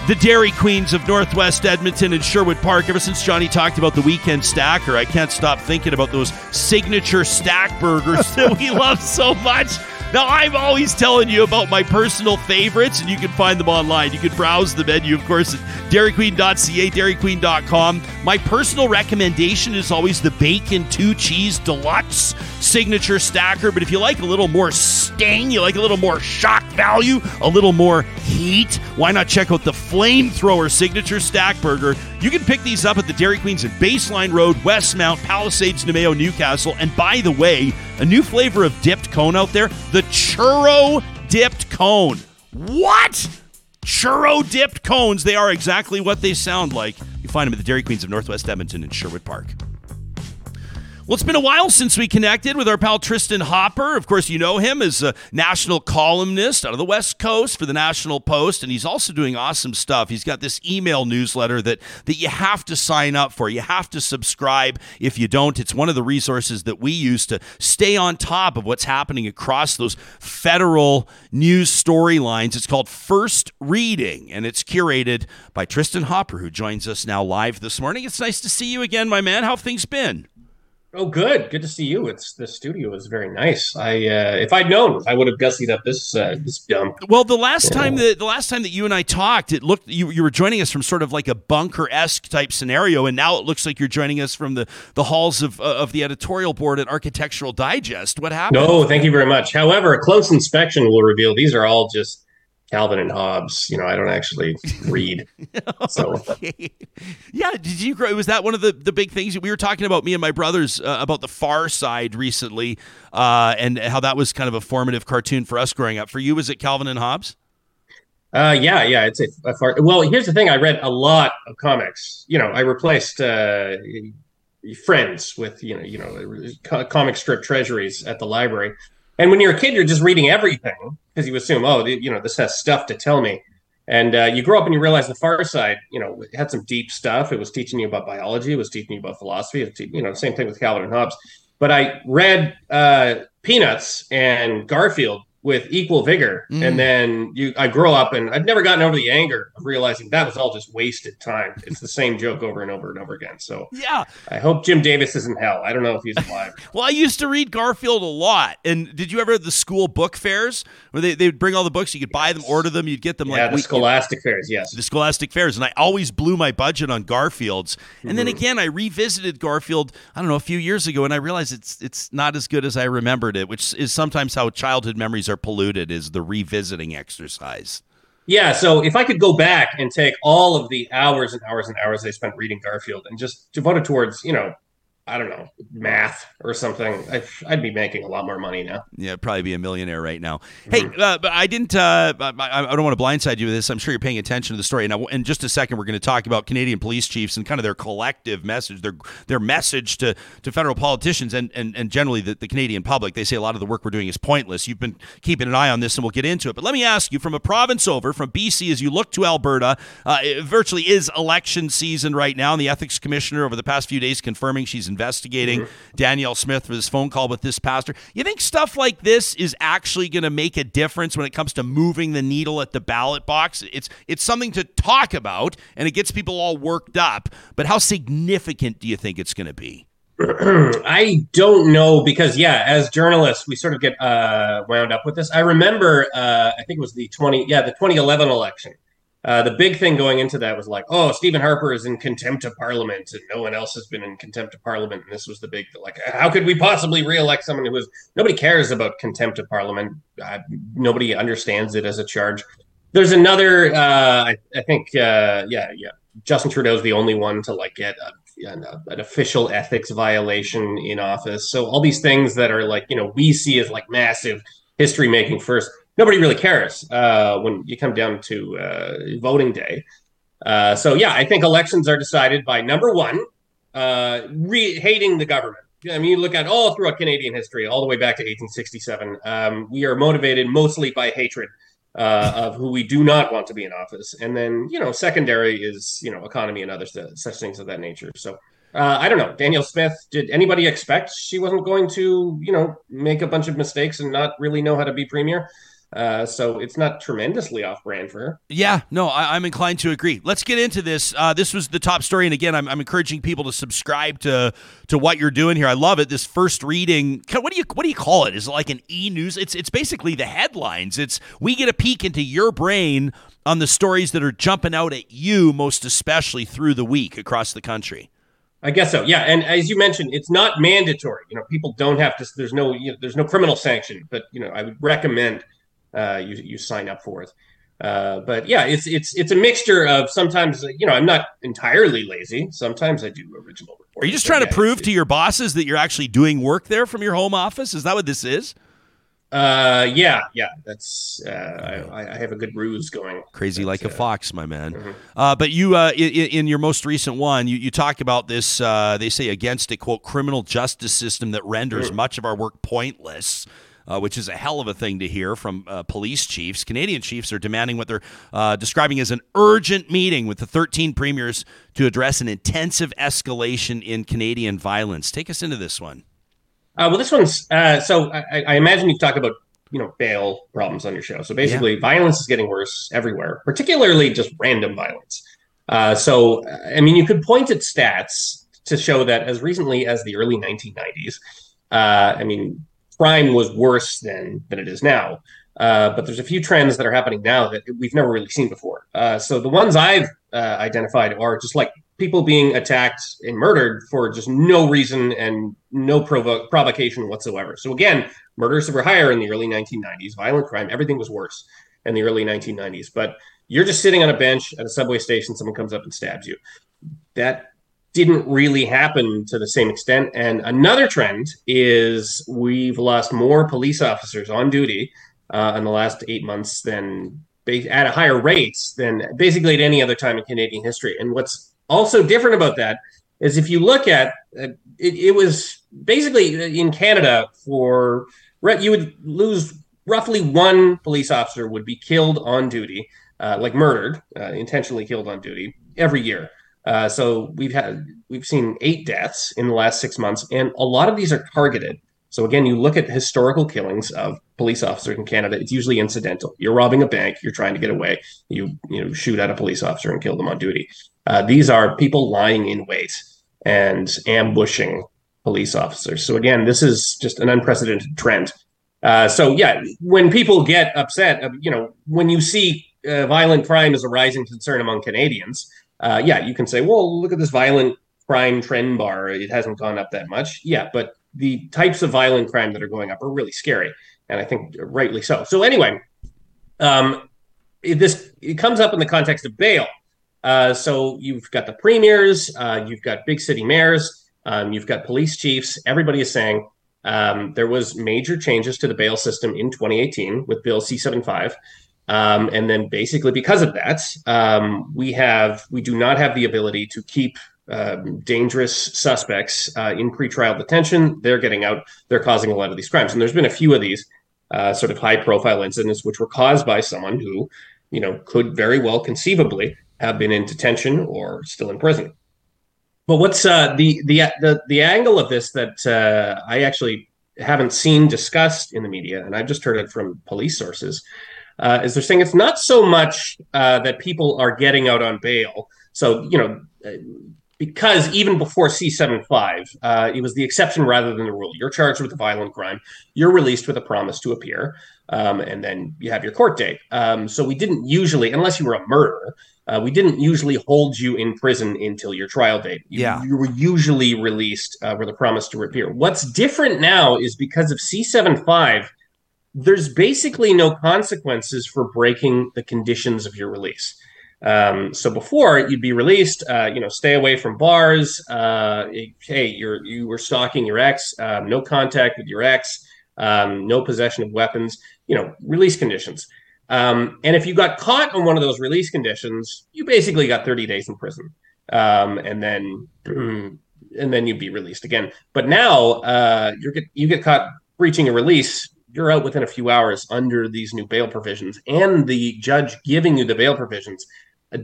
S3: the Dairy Queens of Northwest Edmonton and Sherwood Park. Ever since Johnny talked about the weekend stacker, I can't stop thinking about those signature stack burgers that we love so much. Now, I'm always telling you about my personal favorites, and you can find them online. You can browse the menu, of course, at dairyqueen.ca, dairyqueen.com. My personal recommendation is always the Bacon Two Cheese Deluxe Signature Stacker. But if you like a little more sting, you like a little more shock value, a little more heat, why not check out the Flamethrower Signature Stack Burger? You can pick these up at the Dairy Queens at Baseline Road, Westmount, Palisades, Namao, Newcastle. And by the way, a new flavor of dipped cone out there, the churro dipped cone. What? Churro dipped cones. They are exactly what they sound like. You find them at the Dairy Queens of Northwest Edmonton and Sherwood Park. Well, it's been a while since we connected with our pal Tristin Hopper. Of course, you know him as a national columnist out of the West Coast for the National Post, and he's also doing awesome stuff. He's got this email newsletter that that you have to sign up for. You have to subscribe. If you don't, it's one of the resources that we use to stay on top of what's happening across those federal news storylines. It's called First Reading, and it's curated by Tristin Hopper, who joins us now live this morning. It's nice to see you again, my man. How have things been?
S9: Oh, good. Good to see you. It's the studio is very nice. I uh, if I'd known, I would have gussied up this uh, this dump.
S3: Well, the last yeah. time that the last time that you and I talked, it looked you you were joining us from sort of like a bunker esque type scenario, and now it looks like you're joining us from the the halls of uh, of the editorial board at Architectural Digest. What happened?
S9: No, thank you very much. However, a close inspection will reveal these are all just Calvin and Hobbes. You know, I don't actually read. So, okay.
S3: yeah, did you grow? Was that one of the, the big things we were talking about? Me and my brothers uh, about the Far Side recently, uh, and how that was kind of a formative cartoon for us growing up. For you, was it Calvin and Hobbes?
S9: Uh, yeah, yeah, it's a, a far. Well, here's the thing: I read a lot of comics. You know, I replaced uh, friends with you know, you know, comic strip treasuries at the library. And when you're a kid, you're just reading everything because you assume, oh, you know, this has stuff to tell me. And uh, you grow up and you realize the far side, you know, had some deep stuff. It was teaching you about biology. It was teaching you about philosophy. It you know, same thing with Calvin and Hobbes. But I read uh, Peanuts and Garfield with equal vigor. Mm. And then you, I grow up and I've never gotten over the anger of realizing that was all just wasted time. It's the same joke over and over and over again. So
S3: yeah,
S9: I hope Jim Davis is in hell. I don't know if he's alive.
S3: well, I used to read Garfield a lot. And did you ever have the school book fairs where they they'd bring all the books? You could buy them, order them, you'd get them
S9: yeah,
S3: like
S9: the Scholastic fairs. Yes,
S3: the Scholastic fairs. And I always blew my budget on Garfield's. And mm-hmm. then again, I revisited Garfield. I don't know a few years ago, and I realized it's it's not as good as I remembered it, which is sometimes how childhood memories are polluted. Is the revisiting exercise.
S9: Yeah, so if I could go back and take all of the hours and hours and hours I spent reading Garfield and just devote it towards, you know, I don't know, math or something, I, would be making a lot more money now.
S3: Yeah, probably be a millionaire right now. Mm-hmm. Hey, uh, but I didn't. Uh, I, I, don't want to blindside you with this. I'm sure you're paying attention to the story. Now, in just a second, we're going to talk about Canadian police chiefs and kind of their collective message, their their message to, to federal politicians and and, and generally the, the Canadian public. They say a lot of the work we're doing is pointless. You've been keeping an eye on this, and we'll get into it. But let me ask you, from a province over, from BC, as you look to Alberta, uh, it virtually is election season right now, and the ethics commissioner over the past few days confirming she's investigating mm-hmm. Danielle Smith for this phone call with this pastor. You think stuff like this is actually going to make a difference when it comes to moving the needle at the ballot box? It's it's something to talk about, and it gets people all worked up. But how significant do you think it's going to be?
S9: I don't know because yeah, as journalists, we sort of get uh, wound up with this. I remember, uh, I think it was the twenty, yeah, the 2011 election uh, the big thing going into that was like, oh, Stephen Harper is in contempt of Parliament, and no one else has been in contempt of Parliament. And this was the big, like, how could we possibly reelect someone who was? Nobody cares about contempt of Parliament. Nobody understands it as a charge. There's another. Uh, I, I, think, uh, yeah, yeah. Justin Trudeau is the only one to like get a, an, an official ethics violation in office. So all these things that are like, you know, we see as like massive history making first nobody really cares uh, when you come down to uh, voting day. Uh, so yeah, I think elections are decided by number one, uh, re- hating the government. I mean, you look at all throughout Canadian history, all the way back to 1867. Um, we are motivated mostly by hatred uh, of who we do not want to be in office, and then you know, secondary is you know, economy and other st- such things of that nature. So uh, I don't know. Danielle Smith, did anybody expect she wasn't going to, you know, make a bunch of mistakes and not really know how to be premier? Uh, so it's not tremendously off brand for her.
S3: Yeah, no, I, am inclined to agree. Let's get into this. Uh, this was the top story, and again, I'm, I'm, encouraging people to subscribe to to what you're doing here. I love it. This first reading, what do you what do you call it? Is it like an e news? It's it's basically the headlines. It's we get a peek into your brain on the stories that are jumping out at you, most especially through the week across the country.
S9: I guess so. Yeah, and as you mentioned, it's not mandatory. You know, people don't have to. There's no you know, there's no criminal sanction, but you know, I would recommend uh, you you sign up for it. Uh, but yeah, it's it's it's a mixture of sometimes you know I'm not entirely lazy. Sometimes I do original
S3: reporting. Are you just trying to prove to your bosses that you're actually doing work there from your home office? Is that what this is?
S9: Uh, yeah, yeah. That's uh, I, I have a good ruse going.
S3: Crazy like a uh, fox, my man. Mm-hmm. Uh, but you, uh, in, in, your most recent one, you, you talk about this. Uh, they say against a quote criminal justice system that renders mm-hmm. much of our work pointless uh, which is a hell of a thing to hear from uh, police chiefs. Canadian chiefs are demanding what they're uh, describing as an urgent meeting with the 13 premiers to address an intensive escalation in Canadian violence. Take us into this one.
S9: Uh, well, this one's uh, so I, I, imagine you've talked about you know bail problems on your show. So basically, yeah. violence is getting worse everywhere, particularly just random violence. Uh, so I mean, you could point at stats to show that as recently as the early 1990s, I mean, crime was worse than than it is now. Uh, but there's a few trends that are happening now that we've never really seen before. Uh, so the ones I've uh, identified are just like people being attacked and murdered for just no reason and no provo- provocation whatsoever. So again, murders were higher in the early 1990s. Violent crime, everything was worse in the early 1990s. But you're just sitting on a bench at a subway station, someone comes up and stabs you. That didn't really happen to the same extent. And another trend is we've lost more police officers on duty uh, in the last eight months than at a higher rates than basically at any other time in Canadian history. And what's also different about that is if you look at uh, it, it was basically in Canada for you would lose roughly one police officer would be killed on duty, uh, like murdered, uh, intentionally killed on duty every year. Uh, so we've had we've seen eight deaths in the last six months, and a lot of these are targeted. So again, you look at historical killings of police officers in Canada; it's usually incidental. You're robbing a bank, you're trying to get away, you you know shoot at a police officer and kill them on duty. Uh, these are people lying in wait and ambushing police officers. So again, this is just an unprecedented trend. Uh, so yeah, when people get upset, uh, you know, when you see uh, violent crime as a rising concern among Canadians, uh, yeah, you can say, well, look at this violent crime trend bar. It hasn't gone up that much. Yeah, but the types of violent crime that are going up are really scary, and I think rightly so. So anyway, um, this it comes up in the context of bail. Uh, so you've got the premiers, uh, you've got big city mayors, um, you've got police chiefs. Everybody is saying um, there was major changes to the bail system in 2018 with Bill C75. Um, and then basically because of that, um, we have we do not have the ability to keep um, dangerous suspects uh, in pretrial detention. They're getting out. They're causing a lot of these crimes, and there's been a few of these uh, sort of high-profile incidents which were caused by someone who, you know, could very well conceivably have been in detention or still in prison. But what's uh, the the the the angle of this that uh, I actually haven't seen discussed in the media, and I've just heard it from police sources, uh, is they're saying it's not so much uh, that people are getting out on bail. So, you know, because even before C75, uh, it was the exception rather than the rule. You're charged with a violent crime, you're released with a promise to appear, um, and then you have your court date. Um, so we didn't usually, unless you were a murderer, uh, we didn't usually hold you in prison until your trial date. You,
S3: yeah.
S9: you were usually released uh, with a promise to appear. What's different now is because of C75, there's basically no consequences for breaking the conditions of your release. Um, so before you'd be released, uh, you know, stay away from bars. Uh, hey, you're you were stalking your ex. Um, no contact with your ex. Um, no possession of weapons. You know, release conditions. Um, and if you got caught on one of those release conditions, you basically got 30 days in prison, um, and then and then you'd be released again. But now uh, you get you get caught breaching a release you're out within a few hours under these new bail provisions, and the judge giving you the bail provisions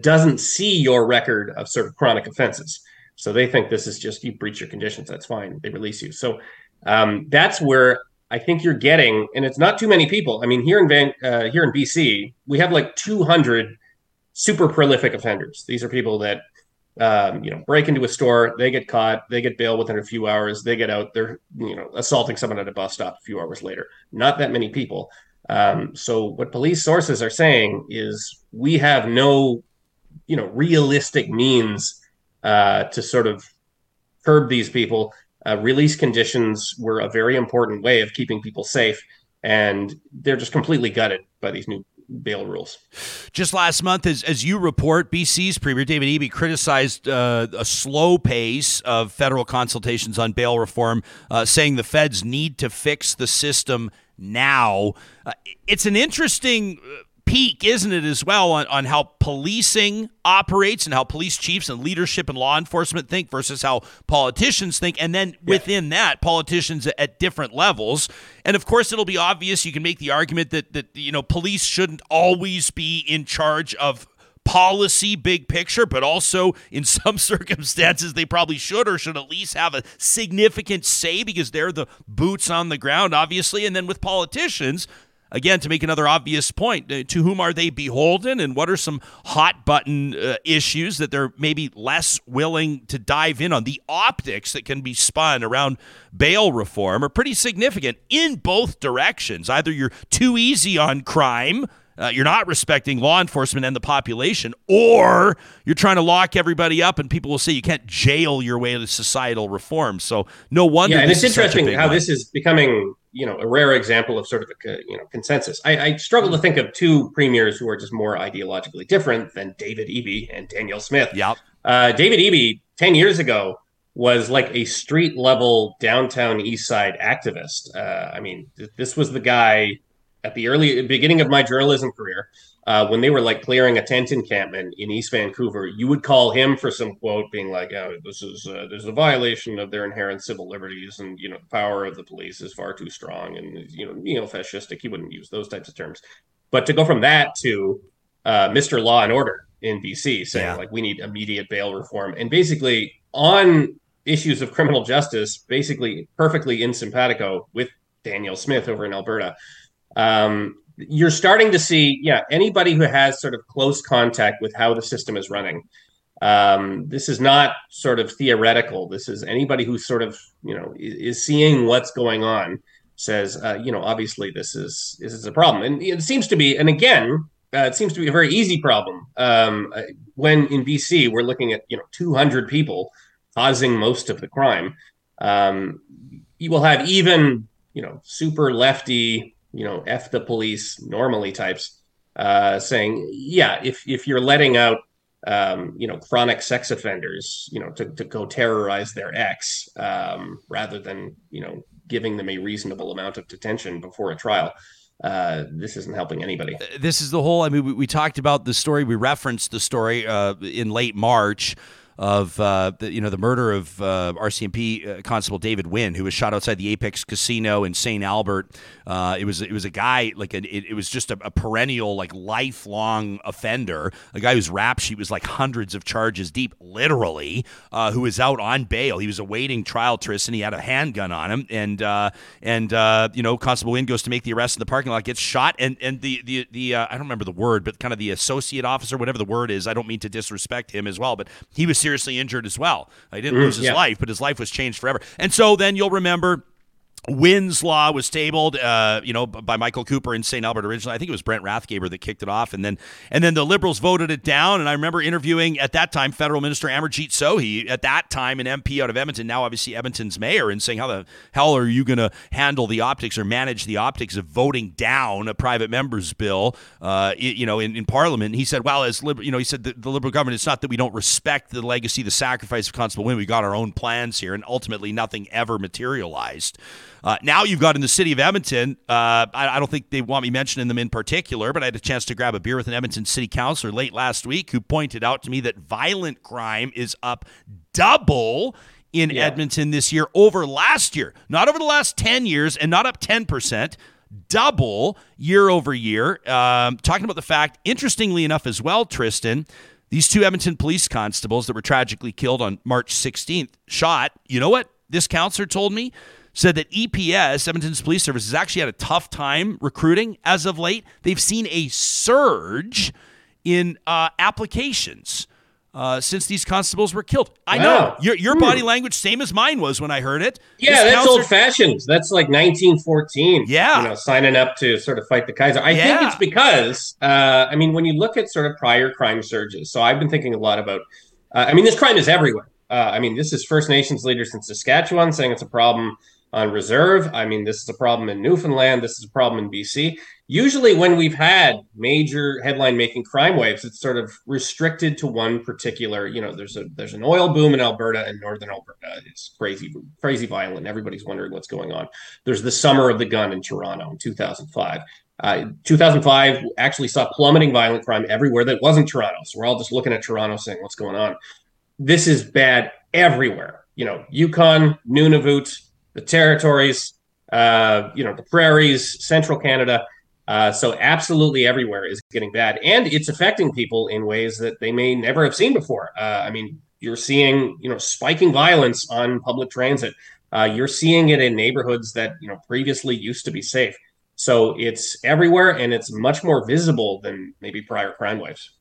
S9: doesn't see your record of sort of chronic offenses. So they think this is just you breach your conditions. That's fine. They release you. So um, that's where I think you're getting, and it's not too many people. I mean, here in Van, uh, here in BC, we have like 200 super prolific offenders. These are people that um, you know break into a store, they get caught, they get bail within a few hours, they get out, they're you know assaulting someone at a bus stop a few hours later. Not that many people. Um, so what police sources are saying is we have no you know realistic means uh, to sort of curb these people uh, release conditions were a very important way of keeping people safe, and they're just completely gutted by these new bail rules.
S3: Just last month, as, as you report, BC's Premier David Eby criticized uh, a slow pace of federal consultations on bail reform, uh, saying the feds need to fix the system now. Uh, it's an interesting peek, isn't it, as well, on, on how policing operates and how police chiefs and leadership and law enforcement think versus how politicians think. And then yeah. within that, politicians at different levels. And of course, it'll be obvious. You can make the argument that, that you know, police shouldn't always be in charge of policy big picture, but also in some circumstances they probably should or should at least have a significant say because they're the boots on the ground, obviously. And then with politicians, again, to make another obvious point, uh, to whom are they beholden and what are some hot button uh, issues that they're maybe less willing to dive in on? The optics that can be spun around bail reform are pretty significant in both directions. Either you're too easy on crime. Uh, you're not respecting law enforcement and the population, or you're trying to lock everybody up, and people will say you can't jail your way to societal reform. So no wonder.
S9: Yeah, and it's interesting how this is becoming you know a rare example of sort of a you know consensus. I, I, struggle to think of two premiers who are just more ideologically different than David Eby and Danielle Smith.
S3: Yep.
S9: Uh, David Eby ten years ago was like a street level downtown East Side activist. Uh, I mean, th- this was the guy at the early beginning of my journalism career uh, when they were like clearing a tent encampment in East Vancouver, you would call him for some quote being like, oh, this is uh, there's a violation of their inherent civil liberties, and you know the power of the police is far too strong, and you know you know fascistic. He wouldn't use those types of terms, but to go from that to uh, Mr. Law and Order in BC saying yeah. like we need immediate bail reform, and basically on issues of criminal justice, basically perfectly in simpatico with Danielle Smith over in Alberta. Um, you're starting to see, yeah, anybody who has sort of close contact with how the system is running. Um, this is not sort of theoretical. This is anybody who sort of, you know, is, seeing what's going on says, uh, you know, obviously this is this is a problem, and it seems to be. And again, uh, it seems to be a very easy problem. Um, uh, when in BC we're looking at you know 200 people causing most of the crime, um, you will have even you know super lefty you know, F the police normally types, uh, saying, yeah, if, if you're letting out, um, you know, chronic sex offenders, you know, to, to go terrorize their ex um, rather than, you know, giving them a reasonable amount of detention before a trial. Uh, this isn't helping anybody. Uh,
S3: this is the whole. I mean, we, we talked about the story. We referenced the story uh, in late March of uh, the, you know the murder of uh, RCMP uh, Constable David Wynn, who was shot outside the Apex Casino in St. Albert. Uh, it was it was a guy like a, it, it, was just a, a, perennial like lifelong offender, a guy whose rap sheet was like hundreds of charges deep, literally, uh, who was out on bail. He was awaiting trial, Tristin. He had a handgun on him, and uh, and you know Constable Wynn goes to make the arrest in the parking lot, gets shot, and and the the the I don't remember the word, but kind of the associate officer, whatever the word is. I don't mean to disrespect him as well, but he was seriously injured as well. He didn't mm, lose his yeah. life, but his life was changed forever. And so then you'll remember Wynn's Law was tabled, uh, you know, by Michael Cooper in St. Albert originally. I think it was Brent Rathgeber that kicked it off, and then and then the Liberals voted it down. And I remember interviewing at that time Federal Minister Amarjeet Sohi, at that time an MP out of Edmonton, now obviously Edmonton's mayor, and saying how the hell are you going to handle the optics or manage the optics of voting down a private member's bill, uh, you know, in, in Parliament? And he said, well, as you know, he said the, the Liberal government, it's not that we don't respect the legacy, the sacrifice of Constable Wynn. We got our own plans here, and ultimately nothing ever materialized. Uh, now you've got in the city of Edmonton, uh, I, I, don't think they want me mentioning them in particular, but I had a chance to grab a beer with an Edmonton city councilor late last week who pointed out to me that violent crime is up double in yeah. Edmonton this year over last year, not over the last 10 years and not up 10%. Double year over year. Um, talking about the fact, interestingly enough, as well, Tristin, these two Edmonton police constables that were tragically killed on March 16th shot. You know what this counselor told me? Said that EPS, Edmonton's Police Service, has actually had a tough time recruiting as of late. They've seen a surge in uh, applications. Uh, since these constables were killed, I wow. know your your hmm. body language, same as mine was when I heard it.
S9: Yeah, this that's old fashioned. That's like 1914.
S3: Yeah,
S9: you know, signing up to sort of fight the Kaiser. I yeah. think it's because, uh, I mean, when you look at sort of prior crime surges. So I've been thinking a lot about. Uh, I mean, this crime is everywhere. Uh, I mean, this is First Nations leaders in Saskatchewan saying it's a problem on reserve. I mean, this is a problem in Newfoundland. This is a problem in BC usually when we've had major headline making crime waves it's sort of restricted to one particular you know there's a there's an oil boom in alberta and northern alberta it's crazy crazy violent. Everybody's wondering what's going on. There's the summer of the gun in toronto in 2005 uh, 2005 actually saw plummeting violent crime everywhere that wasn't toronto. So we're all just looking at toronto saying what's going on? This is bad everywhere. You know yukon nunavut the territories uh, you know the prairies central canada uh, so absolutely everywhere is getting bad, and it's affecting people in ways that they may never have seen before. Uh, I mean, you're seeing you know spiking violence on public transit. Uh, you're seeing it in neighborhoods that you know previously used to be safe. So it's everywhere, and it's much more visible than maybe prior crime waves.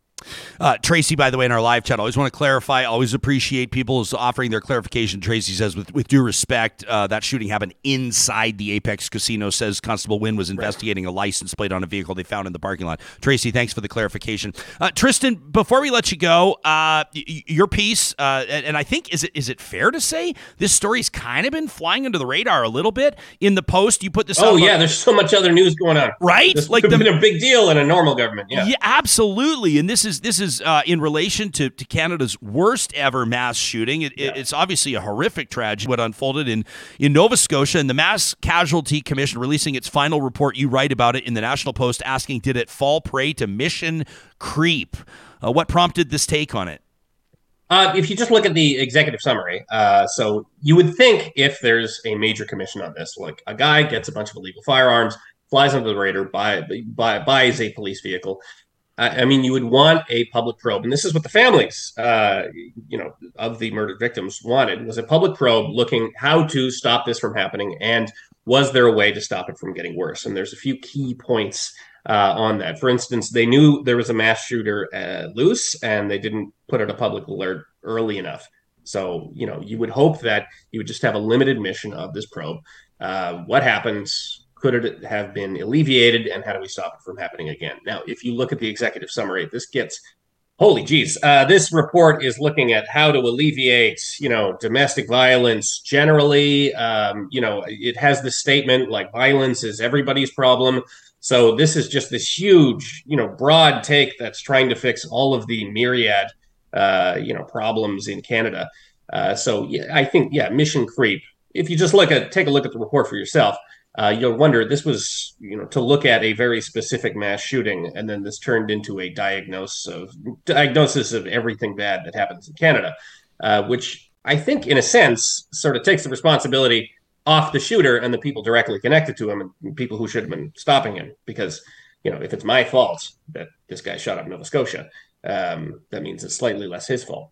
S3: Uh, Tracy, by the way, in our live chat, always want to clarify. Always appreciate people offering their clarification. Tracy says, with, with due respect, uh, that shooting happened inside the Apex Casino. Says Constable Wynn was investigating a license plate on a vehicle they found in the parking lot. Tracy, thanks for the clarification. Uh, Tristin, before we let you go, uh, y- your piece, uh, and, and, I think is it is it fair to say this story's kind of been flying under the radar a little bit in the post. You put this.
S9: Oh yeah, there's so much other news going on,
S3: right?
S9: This like the, been a big deal in a normal government. Yeah,
S3: yeah, absolutely. And this is this is uh, in relation to, to Canada's worst ever mass shooting. It, yeah. It's obviously a horrific tragedy what unfolded in, in Nova Scotia, and the Mass Casualty Commission releasing its final report. You write about it in the National Post, asking, did it fall prey to mission creep? Uh, what prompted this take on it?
S9: Uh, if you just look at the executive summary, uh, so you would think if there's a major commission on this, like a guy gets a bunch of illegal firearms, flies under the radar, buy, buy, buys a police vehicle, I mean, you would want a public probe, and this is what the families, uh, you know, of the murdered victims wanted was a public probe looking how to stop this from happening, and was there a way to stop it from getting worse? And there's a few key points uh, on that. For instance, they knew there was a mass shooter uh, loose, and they didn't put out a public alert early enough. So, you know, you would hope that you would just have a limited mission of this probe. Uh, what happens could it have been alleviated and how do we stop it from happening again? Now if you look at the executive summary this gets holy geez uh, this report is looking at how to alleviate you know domestic violence generally. Um, you know it has the statement like violence is everybody's problem. So this is just this huge you know broad take that's trying to fix all of the myriad uh, you know problems in canada. Uh, so yeah, i think yeah mission creep. If you just look at take a look at the report for yourself uh, you'll wonder this was you know to look at a very specific mass shooting and then this turned into a diagnosis of diagnosis of everything bad that happens in canada uh, which i think in a sense sort of takes the responsibility off the shooter and the people directly connected to him and people who should have been stopping him. Because you know if it's my fault that this guy shot up nova scotia um, that means it's slightly less his fault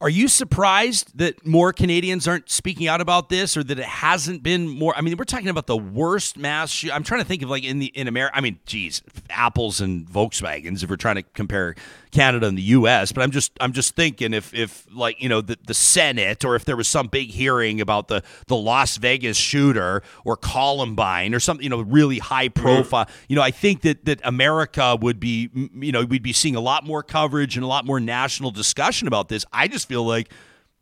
S3: are you surprised that more Canadians aren't speaking out about this, or that it hasn't been more? I mean, we're talking about the worst mass. Sh- I'm trying to think of like in the in America. I mean, geez, apples and Volkswagens. If we're trying to compare Canada and the U.S., but I'm just I'm just thinking if if like you know the the Senate or if there was some big hearing about the the Las Vegas shooter or Columbine or something, you know, really high mm-hmm. profile. Mm-hmm. You know, I think that that America would be you know we'd be seeing a lot more coverage and a lot more national discussion about this. I just feel like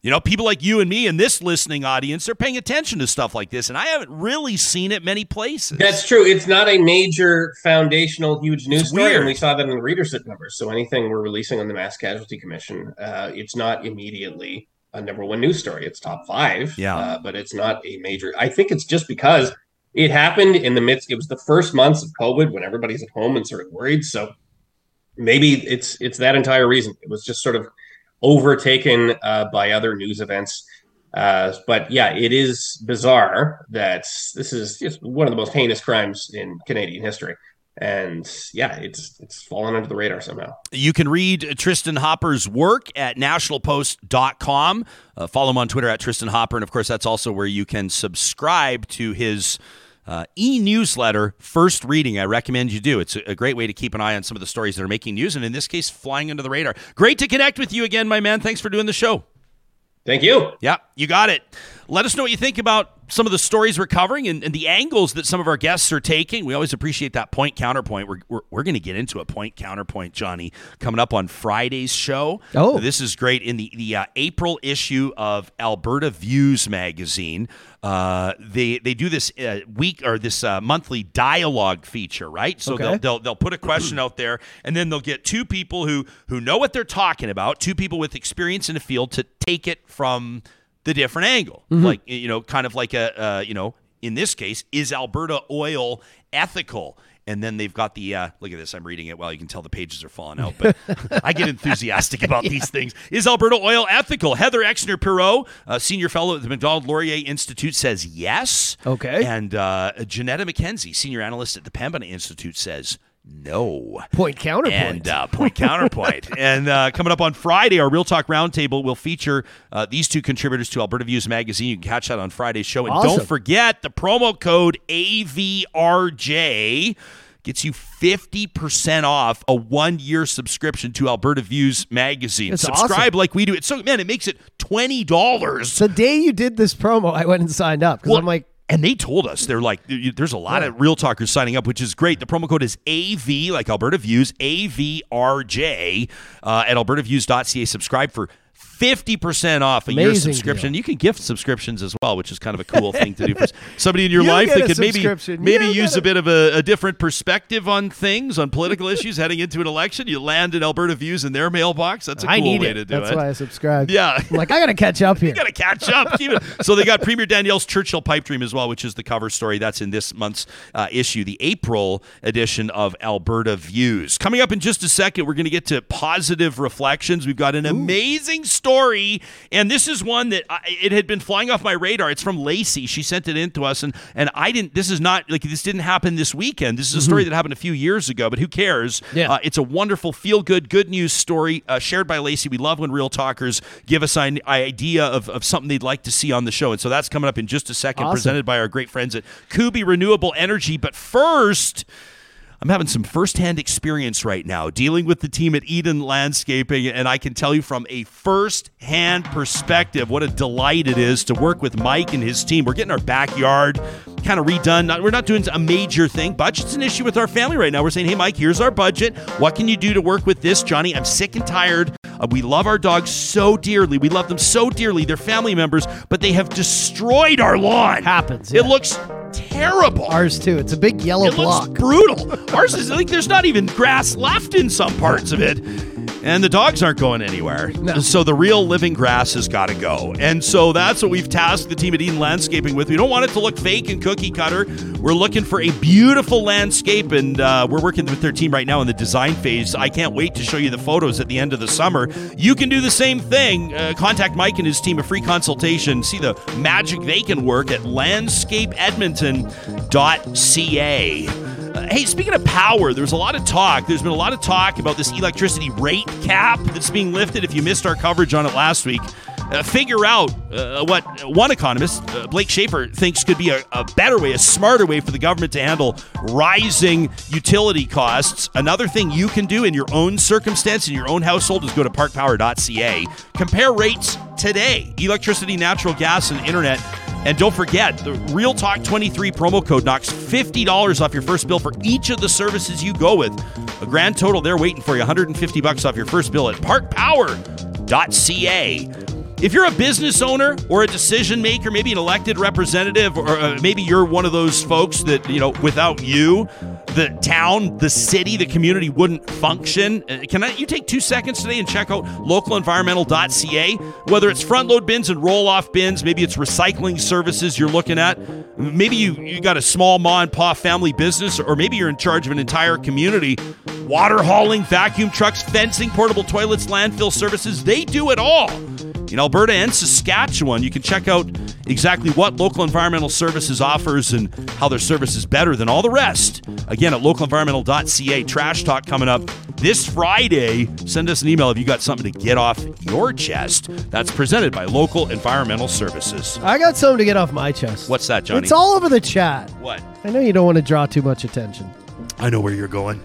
S3: you know, people like you and me and this listening audience are paying attention to stuff like this, and I haven't really seen it many places.
S9: That's true. It's not a major foundational, huge news it's story, weird. and we saw that in the readership numbers. So anything we're releasing on the Mass Casualty Commission, uh, it's not immediately a number one news story. It's top five,
S3: yeah,
S9: uh, but it's not a major. I think it's just because it happened in the midst. It was the first months of COVID when everybody's at home and sort of worried. So maybe it's it's that entire reason. It was just sort of overtaken uh, by other news events. Uh, but yeah, it is bizarre that this is just one of the most heinous crimes in Canadian history. and yeah, it's it's fallen under the radar somehow.
S3: You can read Tristin Hopper's work at nationalpost.com. Uh, follow him on Twitter at Tristan Hopper, and of course, that's also where you can subscribe to his. Uh, e newsletter, First Reading. I recommend you do. It's a, a great way to keep an eye on some of the stories that are making news, and in this case, flying under the radar. Great to connect with you again, my man. Thanks for doing the show.
S9: Thank you.
S3: Yeah, you got it. Let us know what you think about some of the stories we're covering and, and, the angles that some of our guests are taking. We always appreciate that point counterpoint. We're, we're, we're going to get into a point counterpoint, Johnny, coming up on Friday's show.
S4: Oh.
S3: This is great. In the, the uh, April issue of Alberta Views magazine, uh, they they do this uh, week or this uh, monthly dialogue feature, right? So
S4: Okay.
S3: they'll, they'll they'll put a question out there, and then they'll get two people who who know what they're talking about, two people with experience in the field to take it from the different angle, like you know, kind of like a uh, you know, in this case, is Alberta oil ethical? And then they've got the uh, look at this. I'm reading it. Well, you can tell the pages are falling out, but I get enthusiastic about these things. Is Alberta oil ethical? Heather Exner-Pirot, senior fellow at the Macdonald-Laurier Institute, says yes.
S4: Okay.
S3: And uh, Janetta McKenzie, senior analyst at the Pembina Institute, says no.
S4: Point counterpoint.
S3: And uh, point counterpoint. and uh, coming up on Friday, our Real Talk Roundtable will feature uh, these two contributors to Alberta Views Magazine. You can catch that on Friday's show. And
S4: Awesome.
S3: don't forget the promo code AVRJ gets you 50% off a one year subscription to Alberta Views Magazine.
S4: That's
S3: Subscribe
S4: awesome.
S3: like we do. It's so, man, it makes it $20.
S4: the day you did this promo, I went and signed up because
S3: Well,
S4: I'm like,
S3: and they told us they're like, there's a lot of real talkers signing up, which is great. The promo code is AV, like Alberta Views, AVRJ uh, at albertaviews.ca. Subscribe for 50% off a year
S4: Amazing
S3: subscription.
S4: deal.
S3: You can gift subscriptions as well, which is kind of a cool thing to do for somebody in your
S4: You
S3: life that could maybe maybe
S4: You
S3: use
S4: get
S3: a bit of a, a different perspective on things, on political issues heading into an election. You land at Alberta Views in their mailbox. That's a
S4: I
S3: cool
S4: need
S3: way
S4: it.
S3: to do
S4: That's
S3: it.
S4: That's why I subscribe.
S3: Yeah.
S4: I'm like, I got to catch up here.
S3: You got to catch up. So they got Premier Danielle's Churchill Pipe Dream as well, which is the cover story. That's in this month's uh, issue, the April edition of Alberta Views. Coming up in just a second, we're going to get to positive reflections. We've got an amazing story, and this is one that I, it had been flying off my radar. It's from Lacey. She sent it in to us, and and I didn't. This is not like this didn't happen this weekend. This is a story that happened a few years ago, but who cares?
S4: Yeah.
S3: Uh, it's a wonderful, feel good, good news story uh, shared by Lacey. We love when real talkers give us an idea of, of something they'd like to see on the show. And so that's coming up in just a second,
S4: Awesome.
S3: presented by our great friends at Kuby Renewable Energy. But first, I'm having some firsthand experience right now dealing with the team at Eden Landscaping, and I can tell you from a first-hand perspective what a delight it is to work with Mike and his team. We're getting our backyard kind of redone. We're not doing a major thing. Budget's an issue with our family right now. We're saying, hey, Mike, here's our budget. What can you do to work with this, Johnny? I'm sick and tired. Uh, we love our dogs so dearly. We love them so dearly. They're family members, but they have destroyed our lawn.
S4: Happens,
S3: It looks terrible.
S4: Ours too. It's a big yellow
S3: It
S4: block.
S3: looks brutal. Ours is like there's not even grass left in some parts of it. And the dogs aren't going anywhere.
S4: No.
S3: So the real living grass has got to go. And so that's what we've tasked the team at Eden Landscaping with. We don't want it to look fake and cookie cutter. We're looking for a beautiful landscape, and uh, we're working with their team right now in the design phase. I can't wait to show you the photos at the end of the summer. You can do the same thing. Uh, contact Mike and his team, a free consultation. See the magic they can work at landscapeedmonton.ca. Hey, speaking of power, there's a lot of talk. There's been a lot of talk about this electricity rate cap that's being lifted. If you missed our coverage on it last week, uh, figure out uh, what one economist, uh, Blake Shaffer, thinks could be a, a better way, a smarter way for the government to handle rising utility costs. Another thing you can do in your own circumstance, in your own household, is go to parkpower.ca. Compare rates today electricity, natural gas, and internet. And don't forget, the Real Talk 23 promo code knocks $50 off your first bill for each of the services you go with. A grand total there waiting for you 150 bucks off your first bill at parkpower.ca. If you're a business owner or a decision maker, maybe an elected representative, or uh, maybe you're one of those folks that, you know, without you, the town, the city, the community wouldn't function. Uh, Can I, you take two seconds today and check out localenvironmental.ca? Whether it's front load bins and roll off bins, maybe it's recycling services you're looking at. Maybe you, you got a small ma and pa family business, or maybe you're in charge of an entire community. Water hauling, vacuum trucks, fencing, portable toilets, landfill services, they do it all. in Alberta and Saskatchewan. You can check out exactly what Local Environmental Services offers and how their service is better than all the rest. Again, at localenvironmental.ca. Trash Talk coming up this Friday. Send us an email if you got something to get off your chest. That's presented by Local Environmental Services.
S4: I got something to get off my chest.
S3: What's that, Johnny?
S4: It's all over the chat.
S3: What?
S4: I know you don't want to draw too much attention.
S3: I know where you're going.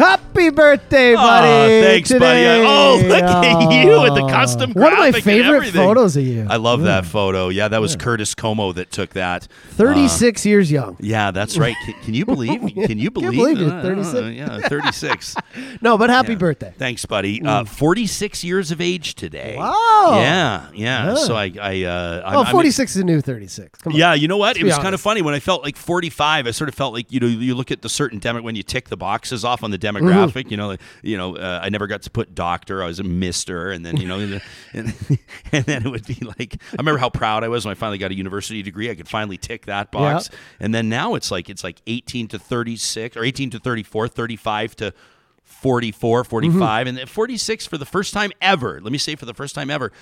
S4: Happy birthday, buddy!
S3: Aw, thanks, buddy. Oh, look at you with the custom
S4: One of my favorite photos of you.
S3: I love
S4: Yeah.
S3: that photo. Yeah, that was Curtis Comeau that took that. Uh,
S4: 36 years young.
S3: yeah, that's right. Can, can you believe? Can you believe?
S4: believe it,
S3: Uh,
S4: 36.
S3: yeah, 36.
S4: No, but happy
S3: Yeah.
S4: birthday.
S3: Thanks, buddy. Uh, 46 years of age today.
S4: Wow.
S3: Yeah, yeah.
S4: Yeah.
S3: So I, I, uh, I'm,
S4: Oh,
S3: I'm-
S4: 46 is a new 36. Come on.
S3: yeah, you know what?
S4: Let's
S3: It was kind of funny when I felt like 45. I sort of felt like you know you look at the certain demo when you tick the boxes off on the demographic.
S4: Mm-hmm.
S3: You know, like, you know, uh, I never got to put doctor. I was a Mister, and then you know, and, and, then it would be like I remember how proud I was when I finally got a university degree. I could finally tick that box, and then now it's like it's like 18 to 36 or 18 to 34, 35 to 44, 45, and 46 for the first time ever. Let me say for the first time ever.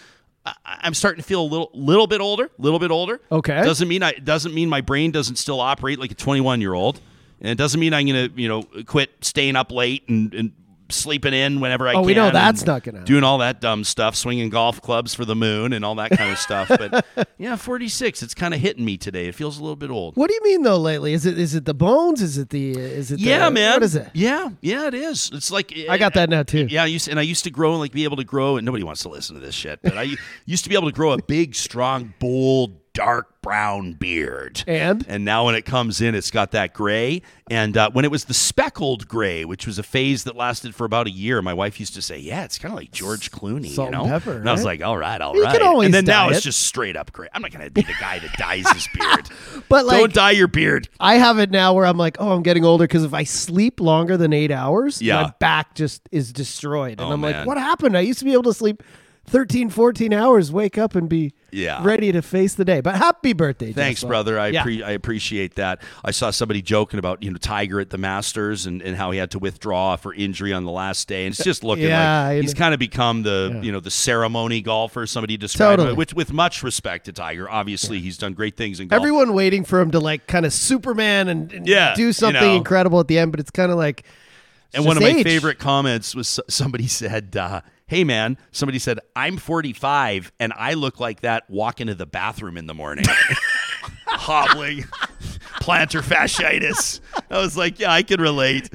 S3: I- I'm starting to feel a little, little bit older, little bit older.
S4: Okay.
S3: Doesn't mean I doesn't mean my brain doesn't still operate like a 21 year old, and it doesn't mean I'm gonna you know quit staying up late and, and sleeping in whenever I can.
S4: Oh,
S3: can.
S4: we know that's not gonna happen.
S3: doing all that dumb stuff, swinging golf clubs for the moon and all that kind of stuff. But yeah, 46. It's kind of hitting me today. It feels a little bit old.
S4: What do you mean though lately? Is it is it the bones? Is it the is it
S3: Yeah,
S4: the,
S3: man.
S4: What is it?
S3: Yeah, yeah, it is. It's like
S4: I got that now too.
S3: Yeah, I used and I used to grow and like be able to grow, and nobody wants to listen to this shit. But I used to be able to grow a big, strong, bold, dark brown beard.
S4: And?
S3: and now when it comes in, it's got that gray. And uh, when it was the speckled gray, which was a phase that lasted for about a year, my wife used to say, "Yeah, it's kind of like George Clooney,
S4: Salt
S3: you
S4: and
S3: know."
S4: pepper,
S3: and I was
S4: right?
S3: like, "All right, all
S4: You
S3: right."
S4: can always
S3: and then now
S4: dye
S3: it's just straight up gray. I'm not gonna be the guy that dyes his beard.
S4: But like
S3: Don't dye your beard.
S4: I have it now where I'm like, oh, I'm getting older because if I sleep longer than eight hours,
S3: Yeah.
S4: my back just is destroyed. And
S3: Oh,
S4: I'm
S3: man.
S4: like, what happened? I used to be able to sleep 13, 14 hours, wake up and be
S3: Yeah.
S4: ready to face the day. But happy birthday.
S3: Thanks,
S4: Jeff.
S3: brother. I
S4: Yeah.
S3: appre- I appreciate that. I saw somebody joking about you know Tiger at the Masters and, and how he had to withdraw for injury on the last day, and it's just looking
S4: Yeah, I
S3: like he's kind of become the you know the ceremony golfer. Somebody described
S4: Totally.
S3: it, which with much respect to Tiger. Obviously, he's done great things in golf.
S4: Everyone waiting for him to like kind of Superman and, and
S3: Yeah,
S4: do
S3: you
S4: something
S3: know.
S4: incredible at the end, but it's kind of like.
S3: and one of my
S4: age.
S3: favorite comments was somebody said, uh, "Hey man," somebody said, "I'm 45 and I look like that walk into the bathroom in the morning." hobbling, plantar fasciitis. I was like, yeah, I can relate.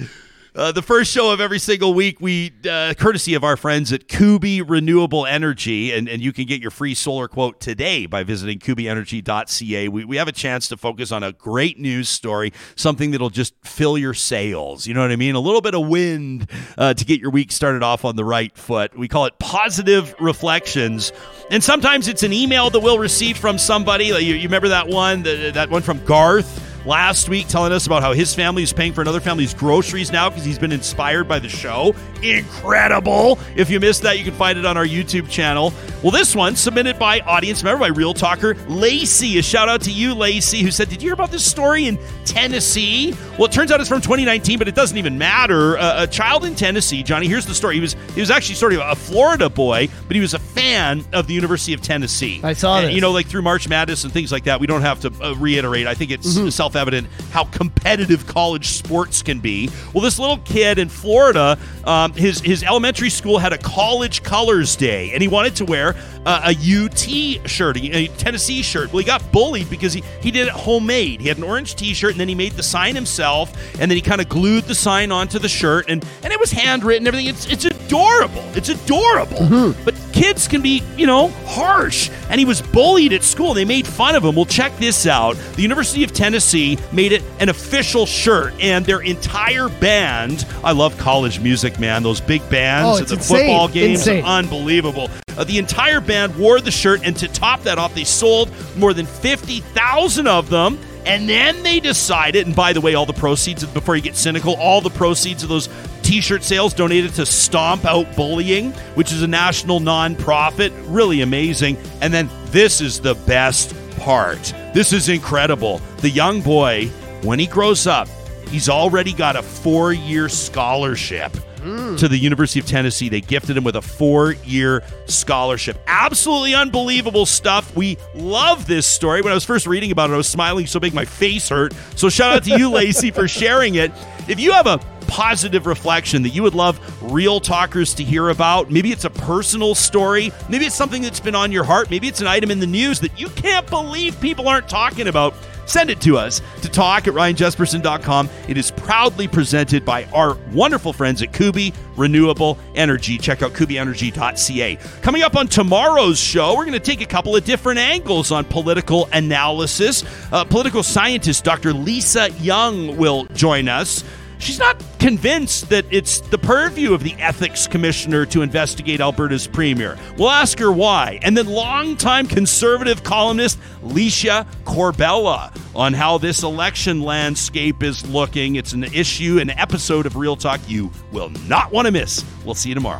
S3: Uh, the first show of every single week, we uh, courtesy of our friends at Kuby Renewable Energy, and, and you can get your free solar quote today by visiting kubyenergy.ca. We, we have a chance to focus on a great news story, something that'll just fill your sails. You know what I mean? A little bit of wind uh, to get your week started off on the right foot. We call it positive reflections. And sometimes it's an email that we'll receive from somebody. You, you remember that one, the, that one from Garth? Last week telling us about how his family is paying for another family's groceries now because he's been inspired by the show. Incredible. If you missed that, you can find it on our YouTube channel. Well, this one submitted by audience member, by Real Talker Lacey. A shout out to you, Lacey, who said, Did you hear about this story in Tennessee? Well, it turns out it's from 2019, but it doesn't even matter. Uh, a child in Tennessee, Johnny, here's the story. He was he was actually sort of a Florida boy, but he was a fan of the University of Tennessee.
S4: I saw this.
S3: You know, like through March Madness and things like that. We don't have to uh, reiterate. I think it's
S4: Mm-hmm.
S3: self evident how competitive college sports can be. Well, this little kid in Florida, um, his, his elementary school had a college colors day, and he wanted to wear uh, a UT shirt, a, a Tennessee shirt. Well, he got bullied because he, he did it homemade. He had an orange t shirt, and then he made the sign himself, and then he kind of glued the sign onto the shirt, and, and it was handwritten, everything. It's, it's adorable. It's adorable.
S4: Mm-hmm.
S3: But kids can be, you know, harsh. And he was bullied at school. They made fun of him. Well, check this out. The University of Tennessee made it an official shirt, and their entire band. I love college music, man. Those big bands
S4: Oh,
S3: at the
S4: insane.
S3: football games,
S4: Insane.
S3: unbelievable. Uh, the entire band wore the shirt, and to top that off, they sold more than 50,000 of them. And then they decided, and by the way, all the proceeds, before you get cynical, all the proceeds of those t shirt sales donated to Stomp Out Bullying, which is a national nonprofit. Really amazing. And then this is the best part. This is incredible. The young boy, when he grows up, he's already got a four year scholarship to the University of Tennessee. They gifted him with a four year scholarship. Absolutely unbelievable stuff. We love this story. When I was first reading about it, I was smiling so big my face hurt. So shout out to you, Lacey, for sharing it. If you have a positive reflection that you would love real talkers to hear about. Maybe it's a personal story. Maybe it's something that's been on your heart. Maybe it's an item in the news that you can't believe people aren't talking about. Send it to us to talk at ryanjesperson.com. It is proudly presented by our wonderful friends at Kuby Renewable Energy. Check out kubyenergy.ca. Coming up on tomorrow's show, we're going to take a couple of different angles on political analysis. Uh, political scientist Dr. Lisa Young will join us. She's not convinced that it's the purview of the ethics commissioner to investigate Alberta's premier. We'll ask her why. And then longtime conservative columnist Licia Corbella on how this election landscape is looking. It's an issue, an episode of Real Talk you will not want to miss. We'll see you tomorrow.